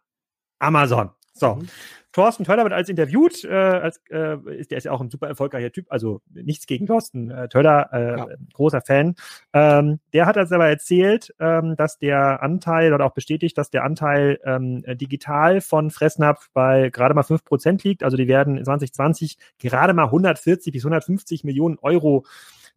Amazon. So. Mhm. Thorsten Töller wird als interviewt, äh, als, äh, ist, der ist ja auch ein super erfolgreicher Typ, also nichts gegen Thorsten äh, Töller, äh, ja. großer Fan. Ähm, der hat uns aber erzählt, ähm, dass der Anteil oder auch bestätigt, dass der Anteil ähm, digital von Fressnapf bei gerade mal fünf Prozent liegt. Also die werden 2020 gerade mal 140 bis 150 Millionen Euro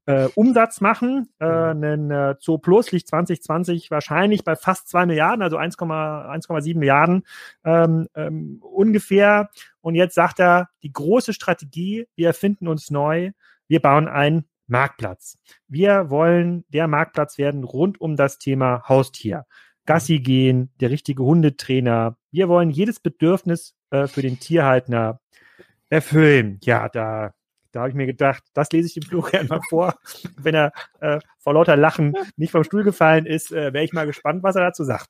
äh, Umsatz machen. Äh, ein äh, Zoo Plus liegt 2020 wahrscheinlich bei fast zwei Milliarden, also 1,7 Milliarden ähm, ähm, ungefähr. Und jetzt sagt er, die große Strategie, wir erfinden uns neu, wir bauen einen Marktplatz. Wir wollen der Marktplatz werden rund um das Thema Haustier. Gassi gehen, der richtige Hundetrainer. Wir wollen jedes Bedürfnis äh, für den Tierhalter erfüllen. Ja, da da habe ich mir gedacht, das lese ich dem Florian mal vor. Wenn er äh, vor lauter Lachen nicht vom Stuhl gefallen ist, äh, wäre ich mal gespannt, was er dazu sagt.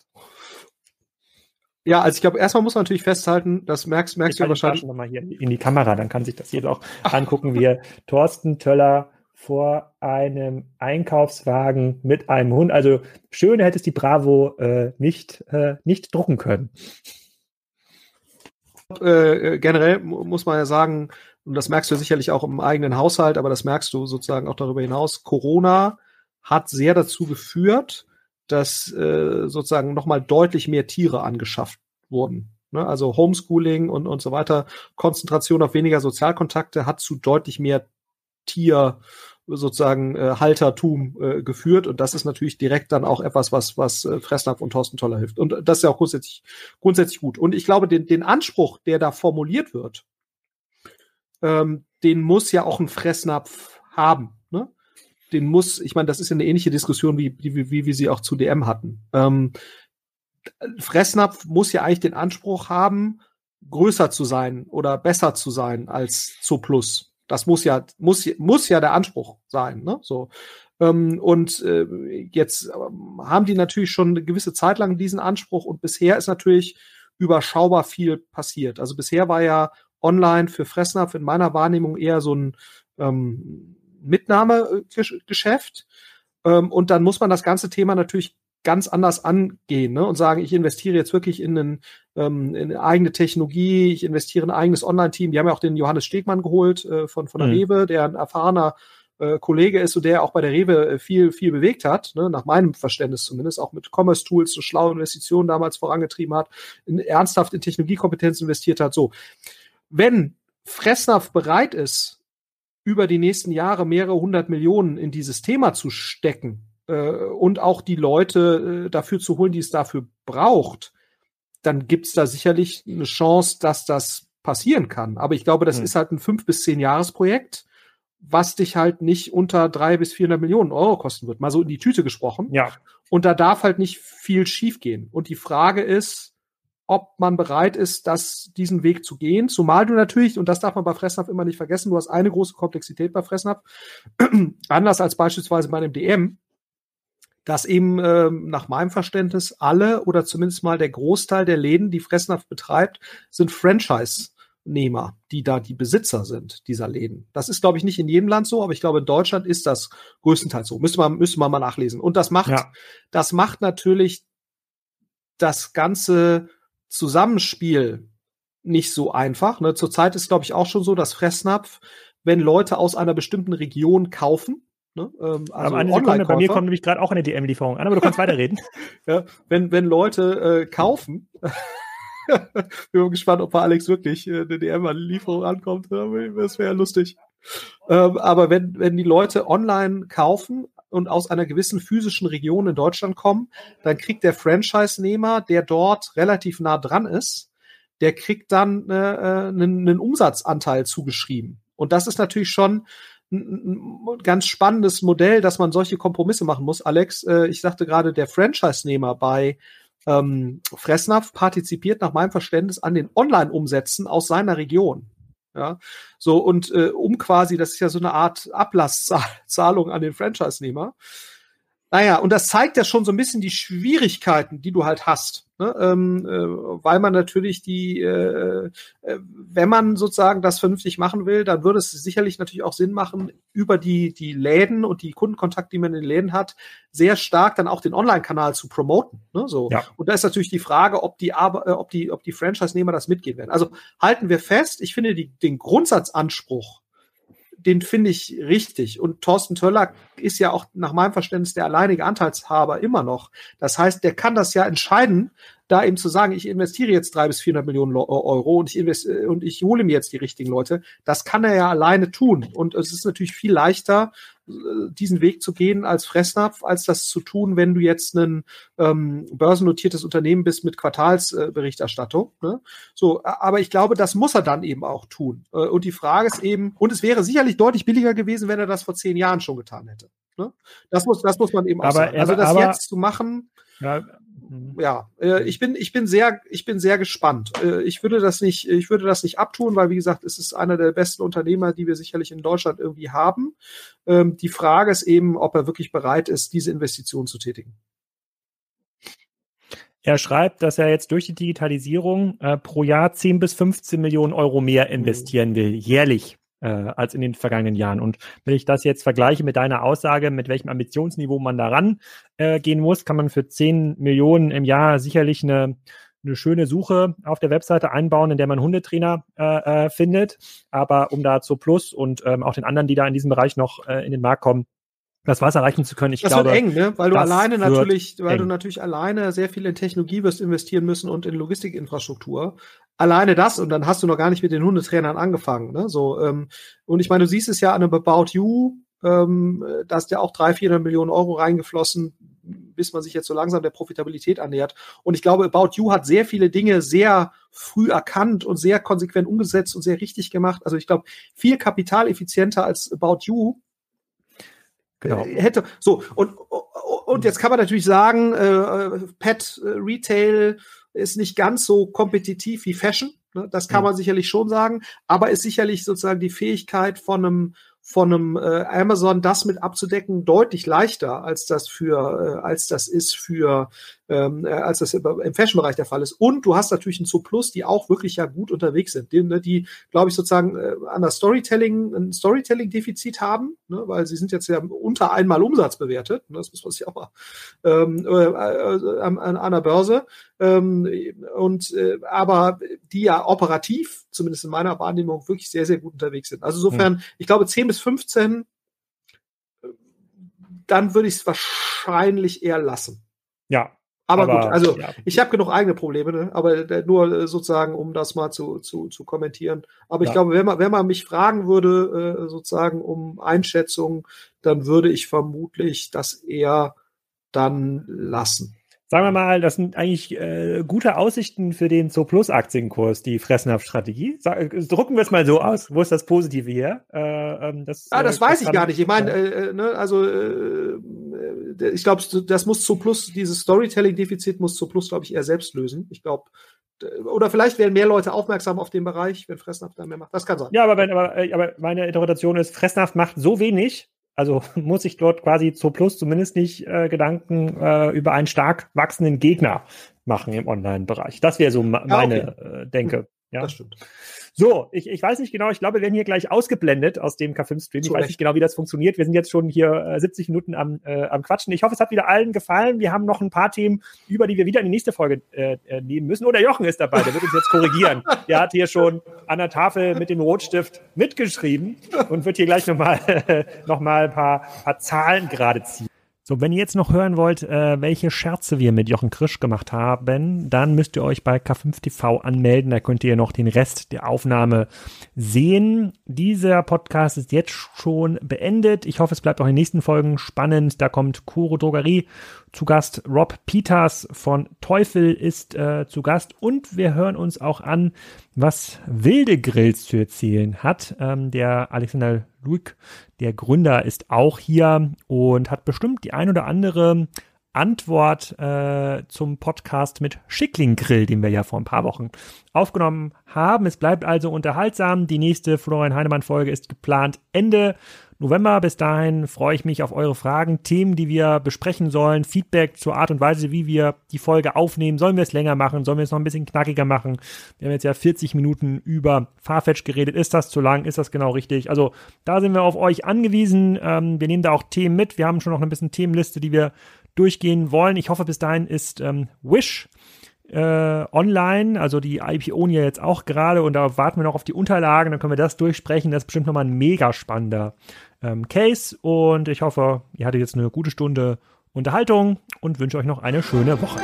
Ja, also ich glaube, erstmal muss man natürlich festhalten, das merkst, merkst du ja wahrscheinlich. Noch mal hier in die Kamera, dann kann sich das jeder auch angucken, wie Thorsten Töller vor einem Einkaufswagen mit einem Hund. Also schön hätte es die Bravo äh, nicht, äh, nicht drucken können. Äh, generell muss man ja sagen, und das merkst du sicherlich auch im eigenen Haushalt, aber das merkst du sozusagen auch darüber hinaus, Corona hat sehr dazu geführt, dass äh, sozusagen nochmal deutlich mehr Tiere angeschafft wurden. Ne? Also Homeschooling und, und so weiter, Konzentration auf weniger Sozialkontakte hat zu deutlich mehr Tier sozusagen äh, Haltertum äh, geführt und das ist natürlich direkt dann auch etwas, was was äh, Fressnapf und Thorsten Toller hilft und das ist ja auch grundsätzlich grundsätzlich gut und ich glaube den den Anspruch, der da formuliert wird, ähm, den muss ja auch ein Fressnapf haben. Ne? den muss, ich meine, das ist ja eine ähnliche Diskussion, wie, wie, wie wir sie auch zu DM hatten. Ähm, Fressnapf muss ja eigentlich den Anspruch haben, größer zu sein oder besser zu sein als Zooplus. Das muss ja, muss, muss ja der Anspruch sein, ne? So. Ähm, und äh, jetzt ähm, haben die natürlich schon eine gewisse Zeit lang diesen Anspruch und bisher ist natürlich überschaubar viel passiert. Also bisher war ja online für Fressnapf in meiner Wahrnehmung eher so ein ähm, Mitnahmegeschäft. Ähm, und dann muss man das ganze Thema natürlich ganz anders angehen ne? und sagen, ich investiere jetzt wirklich in, einen, ähm, in eine eigene Technologie, ich investiere in ein eigenes Online-Team. Die haben ja auch den Johannes Stegmann geholt äh, von, von der mhm. Rewe, der ein erfahrener äh, Kollege ist und der auch bei der Rewe äh, viel, viel bewegt hat, ne? nach meinem Verständnis zumindest, auch mit Commerce-Tools so schlaue Investitionen damals vorangetrieben hat, in, ernsthaft in Technologiekompetenz investiert hat. So, wenn Fressnapf bereit ist, über die nächsten Jahre mehrere hundert Millionen in dieses Thema zu stecken, äh, und auch die Leute äh, dafür zu holen, die es dafür braucht, dann gibt's da sicherlich eine Chance, dass das passieren kann. Aber ich glaube, das hm. ist halt ein fünf bis zehn Jahresprojekt, was dich halt nicht unter drei bis vierhundert Millionen Euro kosten wird. Mal so in die Tüte gesprochen. Ja. Und da darf halt nicht viel schiefgehen. Und die Frage ist, ob man bereit ist, das, diesen Weg zu gehen. Zumal du natürlich, und das darf man bei Fressnapf immer nicht vergessen, du hast eine große Komplexität bei Fressnapf, (clears throat) anders als beispielsweise bei einem DM dass eben äh, nach meinem Verständnis alle oder zumindest mal der Großteil der Läden, die Fressnapf betreibt, sind Franchise-Nehmer, die da die Besitzer sind dieser Läden. Das ist, glaube ich, nicht in jedem Land so, aber ich glaube, in Deutschland ist das größtenteils so. Müsste man, müsste man mal nachlesen. Und das macht, ja. das macht natürlich das ganze Zusammenspiel nicht so einfach. Ne? Zurzeit ist, glaube ich, auch schon so, dass Fressnapf, wenn Leute aus einer bestimmten Region kaufen, Ne? Ähm, also eine Sekunde, bei mir kommt nämlich gerade auch eine DM-Lieferung an, aber du kannst weiterreden. (laughs) (laughs) ja, wenn, wenn Leute äh, kaufen, (laughs) bin mal gespannt, ob bei Alex wirklich äh, eine DM-Lieferung ankommt. Das wäre ja lustig. Ähm, aber wenn, wenn die Leute online kaufen und aus einer gewissen physischen Region in Deutschland kommen, dann kriegt der Franchise-Nehmer, der dort relativ nah dran ist, der kriegt dann äh, äh einen, einen Umsatzanteil zugeschrieben. Und das ist natürlich schon ein ganz spannendes Modell, dass man solche Kompromisse machen muss. Alex, äh, ich sagte gerade, der Franchise-Nehmer bei ähm, Fressnapf partizipiert nach meinem Verständnis an den Online-Umsätzen aus seiner Region. Ja, so und äh, um quasi, das ist ja so eine Art Ablasszahlung (laughs) an den Franchise-Nehmer. Naja, und das zeigt ja schon so ein bisschen die Schwierigkeiten, die du halt hast. Ne? Ähm, äh, weil man natürlich die, äh, äh, wenn man sozusagen das vernünftig machen will, dann würde es sicherlich natürlich auch Sinn machen, über die, die Läden und die Kundenkontakte, die man in den Läden hat, sehr stark dann auch den Online-Kanal zu promoten. Ne? So. Ja. Und da ist natürlich die Frage, ob die, äh, ob die, ob die Franchise-Nehmer das mitgehen werden. Also halten wir fest, ich finde die, den Grundsatzanspruch, den finde ich richtig. Und Thorsten Töller ist ja auch nach meinem Verständnis der alleinige Anteilshaber immer noch. Das heißt, der kann das ja entscheiden, da eben zu sagen, ich investiere jetzt drei bis vierhundert Millionen Euro und ich investiere, und ich hole mir jetzt die richtigen Leute. Das kann er ja alleine tun. Und es ist natürlich viel leichter, äh, diesen Weg zu gehen als Fressnapf, als das zu tun, wenn du jetzt ein ähm, börsennotiertes Unternehmen bist mit Quartalsberichterstattung. Äh, ne? So, aber ich glaube, das muss er dann eben auch tun. Äh, und die Frage ist eben, und es wäre sicherlich deutlich billiger gewesen, wenn er das vor zehn Jahren schon getan hätte. Ne? Das muss, das muss man eben auch aber, sagen. Also das aber, jetzt zu machen, ja. Ja, äh, ich bin, ich bin sehr, ich bin sehr gespannt. Äh, ich würde das nicht, ich würde das nicht abtun, weil wie gesagt, es ist einer der besten Unternehmer, die wir sicherlich in Deutschland irgendwie haben. Ähm, die Frage ist eben, ob er wirklich bereit ist, diese Investition zu tätigen. Er schreibt, dass er jetzt durch die Digitalisierung äh, pro Jahr 10 bis 15 Millionen Euro mehr mhm. investieren will, jährlich äh, als in den vergangenen Jahren. Und wenn ich das jetzt vergleiche mit deiner Aussage, mit welchem Ambitionsniveau man daran äh, gehen muss, kann man für 10 Millionen im Jahr sicherlich eine, eine schöne Suche auf der Webseite einbauen, in der man Hundetrainer äh, äh, findet. Aber um da zu Plus und ähm, auch den anderen, die da in diesem Bereich noch äh, in den Markt kommen, das Wasser erreichen zu können. Ich das glaube, wird eng, ne? Weil du alleine natürlich, weil eng. du natürlich alleine sehr viel in Technologie wirst investieren müssen und in Logistikinfrastruktur alleine das und dann hast du noch gar nicht mit den Hundetrainern angefangen. Ne? So, ähm, und ich meine, du siehst es ja an einem About You, ähm, da ist ja auch 300, 400 Millionen Euro reingeflossen, bis man sich jetzt so langsam der Profitabilität annähert. Und ich glaube, About You hat sehr viele Dinge sehr früh erkannt und sehr konsequent umgesetzt und sehr richtig gemacht. Also ich glaube, viel kapitaleffizienter als About You Genau. Äh, hätte, so, und, und jetzt kann man natürlich sagen, äh, Pet Retail ist nicht ganz so kompetitiv wie Fashion. Ne? Das kann man sicherlich schon sagen, aber ist sicherlich sozusagen die Fähigkeit von einem von einem äh, Amazon das mit abzudecken deutlich leichter als das für äh, als das ist für ähm, äh, als das im Fashion-Bereich der Fall ist. Und du hast natürlich einen Plus, die auch wirklich ja gut unterwegs sind, die, ne, die glaube ich sozusagen äh, an der Storytelling ein Storytelling-Defizit haben, ne, weil sie sind jetzt ja unter einmal Umsatz bewertet. Ne, das muss man sich auch mal ähm, äh, äh, an, an der Börse. Ähm, und äh, aber die ja operativ, zumindest in meiner Wahrnehmung, wirklich sehr, sehr gut unterwegs sind. Also insofern, hm. ich glaube, 10 bis 15 äh, dann würde ich es wahrscheinlich eher lassen. Ja, aber, aber, gut, also ja. ich habe genug eigene Probleme, ne? aber nur äh, sozusagen, um das mal zu, zu, zu kommentieren. Aber ja. ich glaube, wenn man, wenn man mich fragen würde, äh, sozusagen um Einschätzung, dann würde ich vermutlich das eher dann lassen. Sagen wir mal, das sind eigentlich äh, gute Aussichten für den Zo-Plus-Aktienkurs, die Fressnapf-Strategie. Drucken wir es mal so aus. Wo ist das Positive hier? Äh, ähm, das, ah, das äh, weiß ich gar nicht. Ich meine, äh, ne, also äh, ich glaube, das muss Zo-Plus, dieses Storytelling-Defizit muss Zo-Plus, glaube ich, eher selbst lösen. Ich glaube, oder vielleicht werden mehr Leute aufmerksam auf den Bereich, wenn Fressnapf da mehr macht. Das kann sein. Ja, aber, wenn, aber, äh, aber meine Interpretation ist, Fressnapf macht so wenig, also (laughs) muss ich dort quasi zu Plus zumindest nicht äh, Gedanken äh, über einen stark wachsenden Gegner machen im Online-Bereich. Das wäre so ma meine okay. äh, Denke. Ja, das stimmt. So, ich, ich weiß nicht genau, ich glaube, wir werden hier gleich ausgeblendet aus dem K5-Stream. Ich weiß nicht genau, wie das funktioniert. Wir sind jetzt schon hier äh, 70 Minuten am, äh, am Quatschen. Ich hoffe, es hat wieder allen gefallen. Wir haben noch ein paar Themen, über die wir wieder in die nächste Folge äh, äh nehmen müssen. Oder Jochen ist dabei, der wird uns jetzt korrigieren. der hat hier schon an der Tafel mit dem Rotstift mitgeschrieben und wird hier gleich nochmal (laughs) noch mal ein paar, paar Zahlen gerade ziehen. So, wenn ihr jetzt noch hören wollt, äh, welche Scherze wir mit Jochen Krisch gemacht haben, dann müsst ihr euch bei K5TV anmelden. Da könnt ihr noch den Rest der Aufnahme sehen. Dieser Podcast ist jetzt schon beendet. Ich hoffe, es bleibt auch in den nächsten Folgen spannend. Da kommt Kuro Drogerie zu Gast. Rob Peters von Teufel ist äh, zu Gast. Und wir hören uns auch an, was Wilde Grills zu erzählen hat. Ähm, der Alexander Luik, der Gründer, ist auch hier und hat bestimmt die ein oder andere Antwort äh, zum Podcast mit Schickling Grill, den wir ja vor ein paar Wochen aufgenommen haben. Es bleibt also unterhaltsam. Die nächste Florian Heinemann Folge ist geplant Ende November. Bis dahin freue ich mich auf eure Fragen, Themen, die wir besprechen sollen, Feedback zur Art und Weise, wie wir die Folge aufnehmen. Sollen wir es länger machen? Sollen wir es noch ein bisschen knackiger machen? Wir haben jetzt ja 40 Minuten über Farfetch geredet. Ist das zu lang? Ist das genau richtig? Also da sind wir auf euch angewiesen. Ähm, wir nehmen da auch Themen mit. Wir haben schon noch ein bisschen Themenliste, die wir durchgehen wollen. Ich hoffe, bis dahin ist ähm, Wish äh, online, also die IPO ja jetzt auch gerade und da warten wir noch auf die Unterlagen, dann können wir das durchsprechen. Das ist bestimmt nochmal ein mega spannender ähm, Case. Und ich hoffe, ihr hattet jetzt eine gute Stunde Unterhaltung und wünsche euch noch eine schöne Woche.